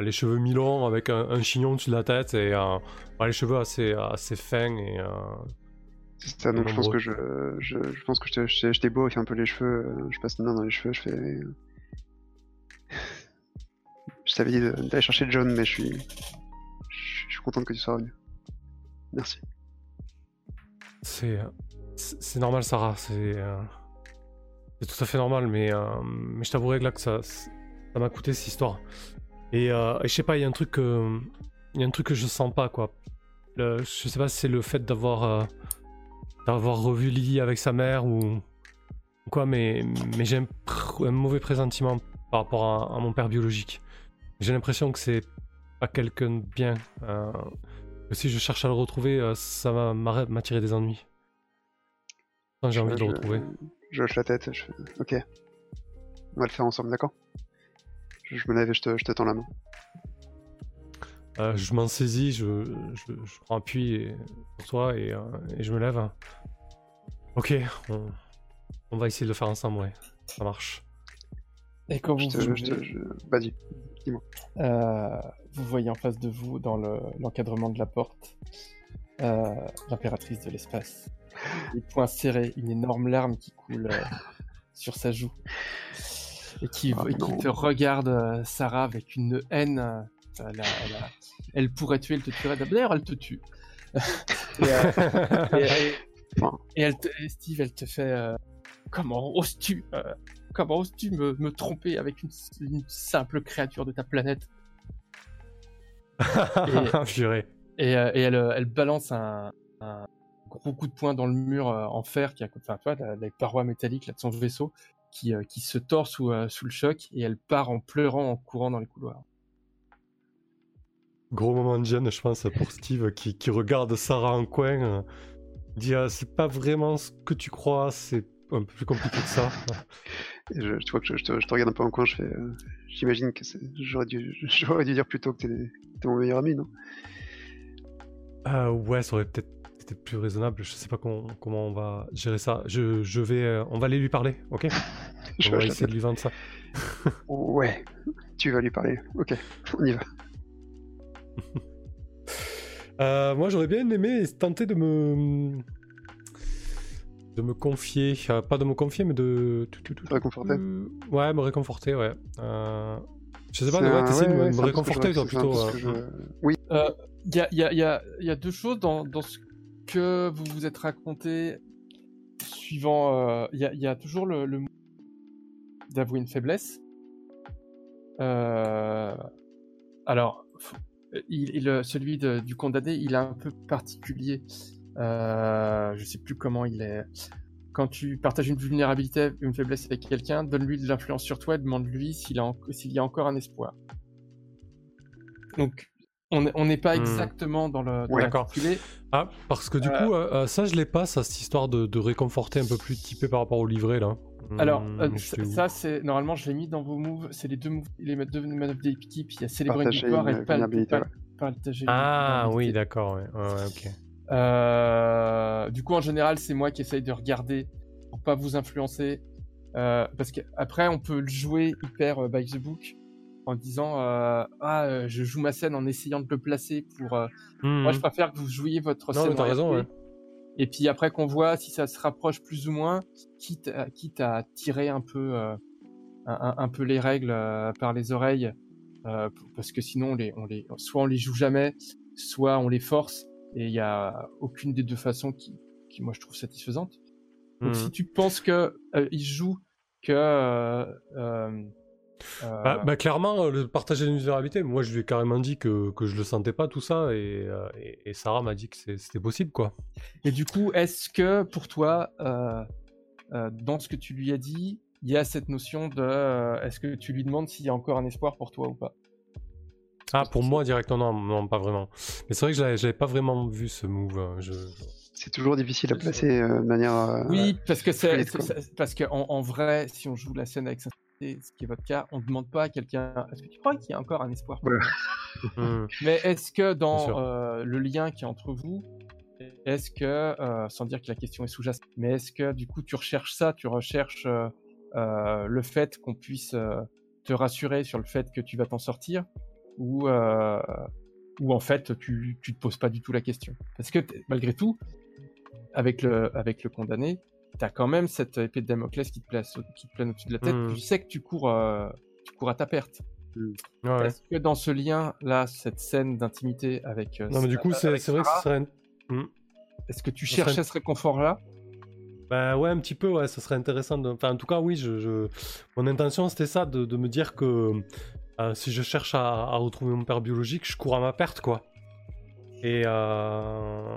les cheveux mi-longs avec un, un chignon dessus de la tête et les cheveux assez, assez fins et. C'est ça, donc je pense que je, je, je pense que je, je, je un peu les cheveux, je passe une main dans les cheveux, je fais. je t'avais dit d'aller chercher John, mais je suis. Je suis contente que tu sois revenu. Merci. C'est euh, c'est normal, Sarah. C'est euh, c'est tout à fait normal, mais, euh, je t'avouerai que là ça m'a coûté cette histoire. Et, je sais pas, il y a un truc que il y a un truc que je sens pas quoi. Le- je sais pas si c'est le fait d'avoir revu Lily avec sa mère ou, quoi, mais j'ai un mauvais pressentiment par rapport à, à mon père biologique. J'ai l'impression que c'est pas quelqu'un de bien. Si je cherche à le retrouver, euh, ça va m'attirer des ennuis. Enfin, J'ai envie de le retrouver. Je hoche la tête, je fais. Ok. On va le faire ensemble, d'accord je, je me lève et je te, je te tends la main. Euh, je m'en saisis, je, je, je prends appui et- sur toi et, euh, et je me lève. Ok, on, on va essayer de le faire ensemble, ouais. Ça marche. Et quand Je vous te, vous je te- levez, je- Vas-y. Euh, vous voyez en face de vous, dans le- l'encadrement de la porte, euh, l'impératrice de l'espace. Les poings serrés, une énorme larme qui coule euh, sur sa joue. Et qui, Ah, et qui non. te regarde, Sarah, avec une haine. elle, a- elle a- elle pourrait tuer, elle te tuerait. D'ailleurs, elle te tue. et, euh, et- Enfin. et elle te, et Steve, elle te fait euh, Comment oses-tu euh, Comment oses-tu me, me tromper avec une, une simple créature de ta planète Purée. Et, euh, et elle, euh, elle balance un, un gros coup de poing dans le mur euh, en fer, qui a, enfin, tu vois, la- les parois métalliques là, de son vaisseau, qui, qui se tord sous, sous le choc, et elle part en pleurant, en courant dans les couloirs. Gros moment de gêne, je pense, pour Steve qui, qui regarde Sarah en coin. euh, dit ah, c'est pas vraiment ce que tu crois, c'est un peu plus compliqué que ça. Je, tu vois que je, je te, je te regarde un peu en coin, je fais. euh, J'imagine que j'aurais dû, j'aurais dû dire plutôt que t'es mon meilleur ami, non? Euh, ouais, ça aurait peut-être été plus raisonnable. Je sais pas comment, comment on va gérer ça. Je, je vais, euh, on va aller lui parler, ok? Je On va essayer de lui vendre ça. Ouais, tu vas lui parler. Ok, on y va. Euh, moi, j'aurais bien aimé tenter de me de me confier, euh, pas de me confier, mais de. Réconforter Euh, Ouais, me réconforter, ouais. Euh, Je sais pas, ouais, un- t'essayes de ouais, me- ouais, me réconforter, toi, plutôt. euh, je- Oui, Il y, a, y, a, y, a, y a deux choses dans, dans ce que vous vous êtes raconté suivant. Il y, a, y a toujours le, le d'avouer une faiblesse. Euh, alors, il, il- celui de- du condamné, il est un peu particulier. Euh, je sais plus comment il est. Quand tu partages une vulnérabilité, une faiblesse avec quelqu'un, donne-lui de l'influence sur toi et demande-lui s'il a en- s'il y a encore un espoir. Donc, on n'est pas Hmm. exactement dans le dans Ouais, d'accord. l'intitulé. Ah, parce que du Euh, coup, euh, ça, je l'ai pas, ça, cette histoire de, de réconforter un peu plus typé par rapport au livret, là. Alors, Hmm, euh, où ça, c'est normalement, je l'ai mis dans vos moves. C'est les deux moves, les deux manœuvres d'équipe. Il y a célébrer une victoire et pas vulnérabilité, ouais. partager une Ah, oui, d'accord, ouais. ouais, ouais, ok. Euh, du coup, en général, c'est moi qui essaye de regarder pour pas vous influencer. Euh, parce qu'après, on peut le jouer hyper euh, by the book en disant euh, Ah, euh, je joue ma scène en essayant de le placer pour. euh, Moi, je préfère que vous jouiez votre Non, scène. raison, ouais. Et puis après qu'on voit si ça se rapproche plus ou moins, quitte à, quitte à tirer un peu, euh, un, un- peu les règles par les oreilles, euh, parce que sinon on les, on les, soit on les joue jamais, soit on les force, et il y a aucune des deux façons qui, qui moi je trouve satisfaisante. Donc Hmm. si tu penses que euh, il joue que euh, euh, Bah, bah, clairement, le partager une vulnérabilité, moi je lui ai carrément dit que, que je le sentais pas tout ça et, et- et Sarah m'a dit que c'était possible quoi. Et du coup, est-ce que pour toi, dans ce que tu lui as dit, il y a cette notion de est-ce que tu lui demandes s'il y a encore un espoir pour toi ou pas? Ah pour moi directement non, non pas vraiment. Mais c'est vrai que je l'avais- j'avais pas vraiment vu ce move. Je... c'est toujours difficile à placer euh, de manière. euh, Oui, parce que c'est parce que en, en vrai, si on joue la scène avec sincérité, ce qui est votre cas, on ne demande pas à quelqu'un est-ce que tu crois qu'il y a encore un espoir? Hmm. Mais est-ce que dans euh, le lien qui est entre vous, est-ce que, euh, sans dire que la question est sous-jacente, mais est-ce que du coup tu recherches ça, tu recherches euh, euh, le fait qu'on puisse euh, te rassurer sur le fait que tu vas t'en sortir, ou, euh, ou en fait tu, tu te poses pas du tout la question Parce que malgré tout, avec le, avec le condamné, tu as quand même cette épée de Damoclès qui te, place, qui te plane au-dessus de la tête, Hmm. tu sais que tu cours, euh, tu cours à ta perte. Ouais. Est-ce que dans ce lien-là, cette scène d'intimité avec. euh, Non mais du coup c'est vrai que ce serait... un- Est-ce que tu ce cherchais serait- ce réconfort-là? Bah ouais, un petit peu, ouais, ça serait intéressant. De... Enfin, en tout cas, oui, je, je- mon intention c'était ça, de, de me dire que euh, si je cherche à, à retrouver mon père biologique, je cours à ma perte, quoi. Et euh,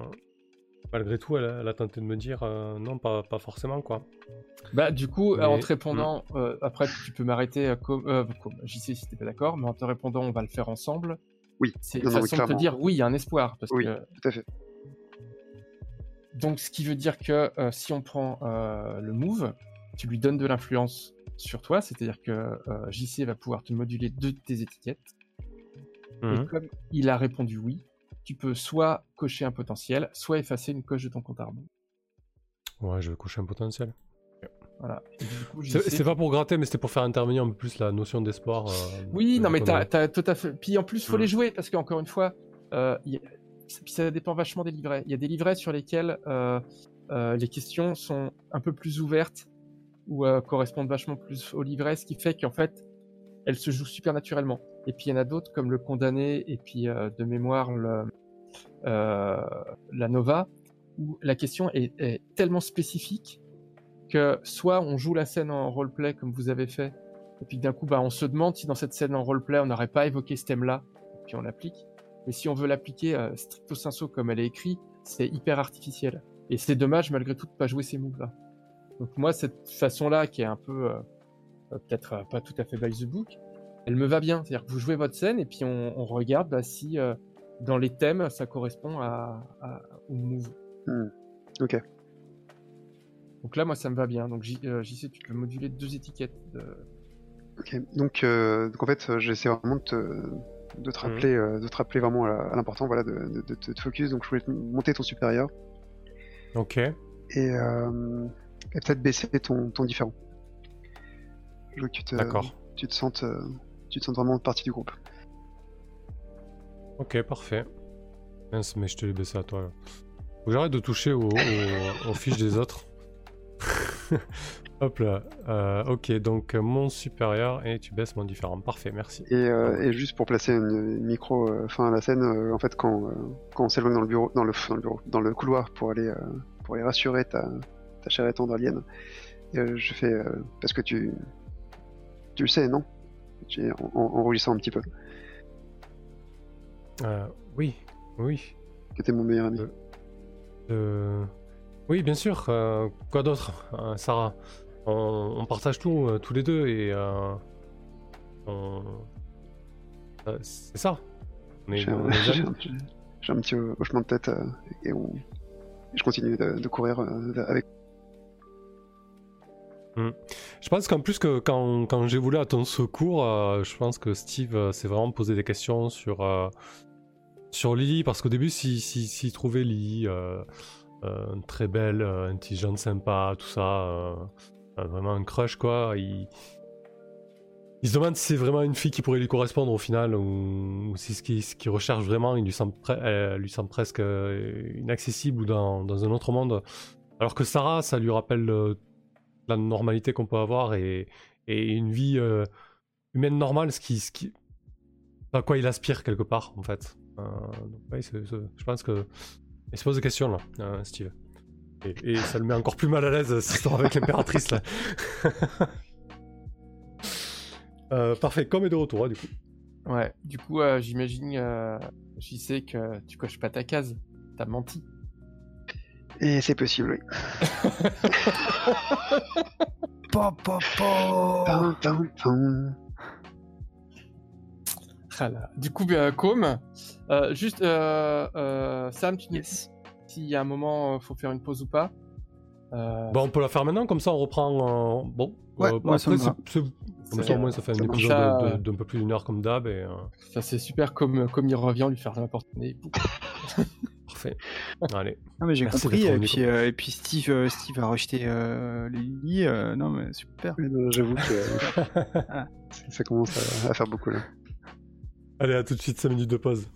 malgré tout, elle, elle a tenté de me dire euh, non, pas, pas forcément, quoi. Bah, du coup, Mais- en te répondant, euh, après, tu peux m'arrêter euh, comme. Comme j'y sais si t'es pas d'accord, mais en te répondant, on va le faire ensemble. Oui. C'est une oui, façon de te dire oui, il y a un espoir. Parce Oui. que... Tout à fait. Donc, ce qui veut dire que euh, si on prend euh, le move, tu lui donnes de l'influence sur toi, c'est-à-dire que euh, JC va pouvoir te moduler de tes étiquettes. Et Mhm. comme il a répondu oui, tu peux soit cocher un potentiel, soit effacer une coche de ton compte à rebours. Ouais, je vais coucher un potentiel. Voilà. C'est pas pour gratter, mais c'était pour faire intervenir un peu plus la notion d'espoir. euh, Oui, de non, mais t'as tout à fait. Puis en plus, faut les jouer parce qu'encore une fois, euh, y a- puis ça dépend vachement des livrets. Il y a des livrets sur lesquels euh, les questions sont un peu plus ouvertes ou euh, correspondent vachement plus au livret, ce qui fait qu'en fait, elles se jouent super naturellement. Et puis il y en a d'autres comme le condamné et puis euh, de mémoire le, euh, la Nova, où la question est, tellement spécifique que soit on joue la scène en roleplay comme vous avez fait, et puis d'un coup bah, on se demande si dans cette scène en roleplay on n'aurait pas évoqué ce thème-là, et puis on l'applique. Mais si on veut l'appliquer euh, stricto sensu comme elle est écrite, c'est hyper artificiel. Et c'est dommage malgré tout de pas jouer ces moves-là. Donc moi cette façon-là qui est un peu euh, euh, peut-être euh, pas tout à fait by the book, elle me va bien. C'est-à-dire que vous jouez votre scène et puis on, on regarde bah, si euh, dans les thèmes ça correspond à, à- au move. Hmm. Ok. Donc là moi ça me va bien. Donc euh, JC tu peux moduler deux étiquettes. De... Ok. Donc, euh, donc en fait, j'essaie vraiment de te, de te Mhm. rappeler, de te rappeler vraiment à, à l'important, voilà, de, de, de te focus. Donc, je voulais te monter ton supérieur Ok. et, euh, et peut-être baisser ton, ton différent. Je veux que tu te, D'accord. tu te sentes, euh, tu te sentes vraiment partie du groupe. Ok, parfait. Mince, mais je te l'ai baissé à toi. là. Faut que j'arrête de toucher aux, aux- aux fiches des autres. Hop là. Euh, ok, donc mon supérieur et tu baisses mon différent. Parfait, merci. Et, euh, et juste pour placer une, une micro euh, fin à la scène, en fait, quand, quand on s'éloigne dans le bureau, dans le, dans le bureau, dans le couloir pour aller, pour aller rassurer ta, ta chère et tendre alien, euh, je fais euh, parce que tu, tu le sais, non? En, rougissant un petit peu, Euh, oui, oui. que t'es mon meilleur ami. Oui, bien sûr. euh, quoi d'autre, euh, Sarah on, on partage tout, euh, tous les deux, et on- c'est ça. J'ai un, petit hochement de tête et, on- je continue de, de courir euh, avec. Je pense qu'en plus que quand, quand j'ai voulu à ton secours, euh, je pense que Steve euh, s'est vraiment posé des questions sur, euh, sur Lily, parce qu'au début, s'il si, s'il trouvait Lily euh, euh, très belle, intelligente, sympa, tout ça, vraiment un crush, quoi, il, se demande si c'est vraiment une fille qui pourrait lui correspondre au final, ou, ou si ce qu'il recherche vraiment, il lui semble, elle lui semble presque inaccessible ou dans, dans un autre monde. Alors que Sarah, ça lui rappelle la normalité qu'on peut avoir et, une vie euh, humaine normale, ce qui, ce qui, à quoi il aspire quelque part, en fait. Euh, je pense que il se pose des questions là, euh, Steve. Et, ça le met encore plus mal à l'aise cette histoire avec l'impératrice là. Parfait, comme est de retour hein, du coup. Ouais, du coup, j'imagine, j'y sais que tu coches pas ta case. T'as menti. Et c'est possible, oui. Pa, pa, pa. Pam, pam, pam. Ah là. Du coup, euh, Com, euh, juste, euh, euh, Sam, tu Yes. s'il y a un moment, euh, faut faire une pause ou pas. Euh, Bon, on peut la faire maintenant, comme ça on reprend. euh, bon, Ouais, ça me c'est- comme ça au moins ça fait un épisode Ça, de- de- d'un peu plus d'une heure comme d'hab et euh, Ça, c'est super comme, comme il revient, lui faire n'importe quoi. Parfait. Allez. Non, mais j'ai Merci compris. Et puis, euh, et puis Steve, euh, Steve a rejeté euh, les lits. euh, non, mais super. J'avoue que ça commence à, à faire beaucoup là. Allez, à tout de suite, 5 minutes de pause.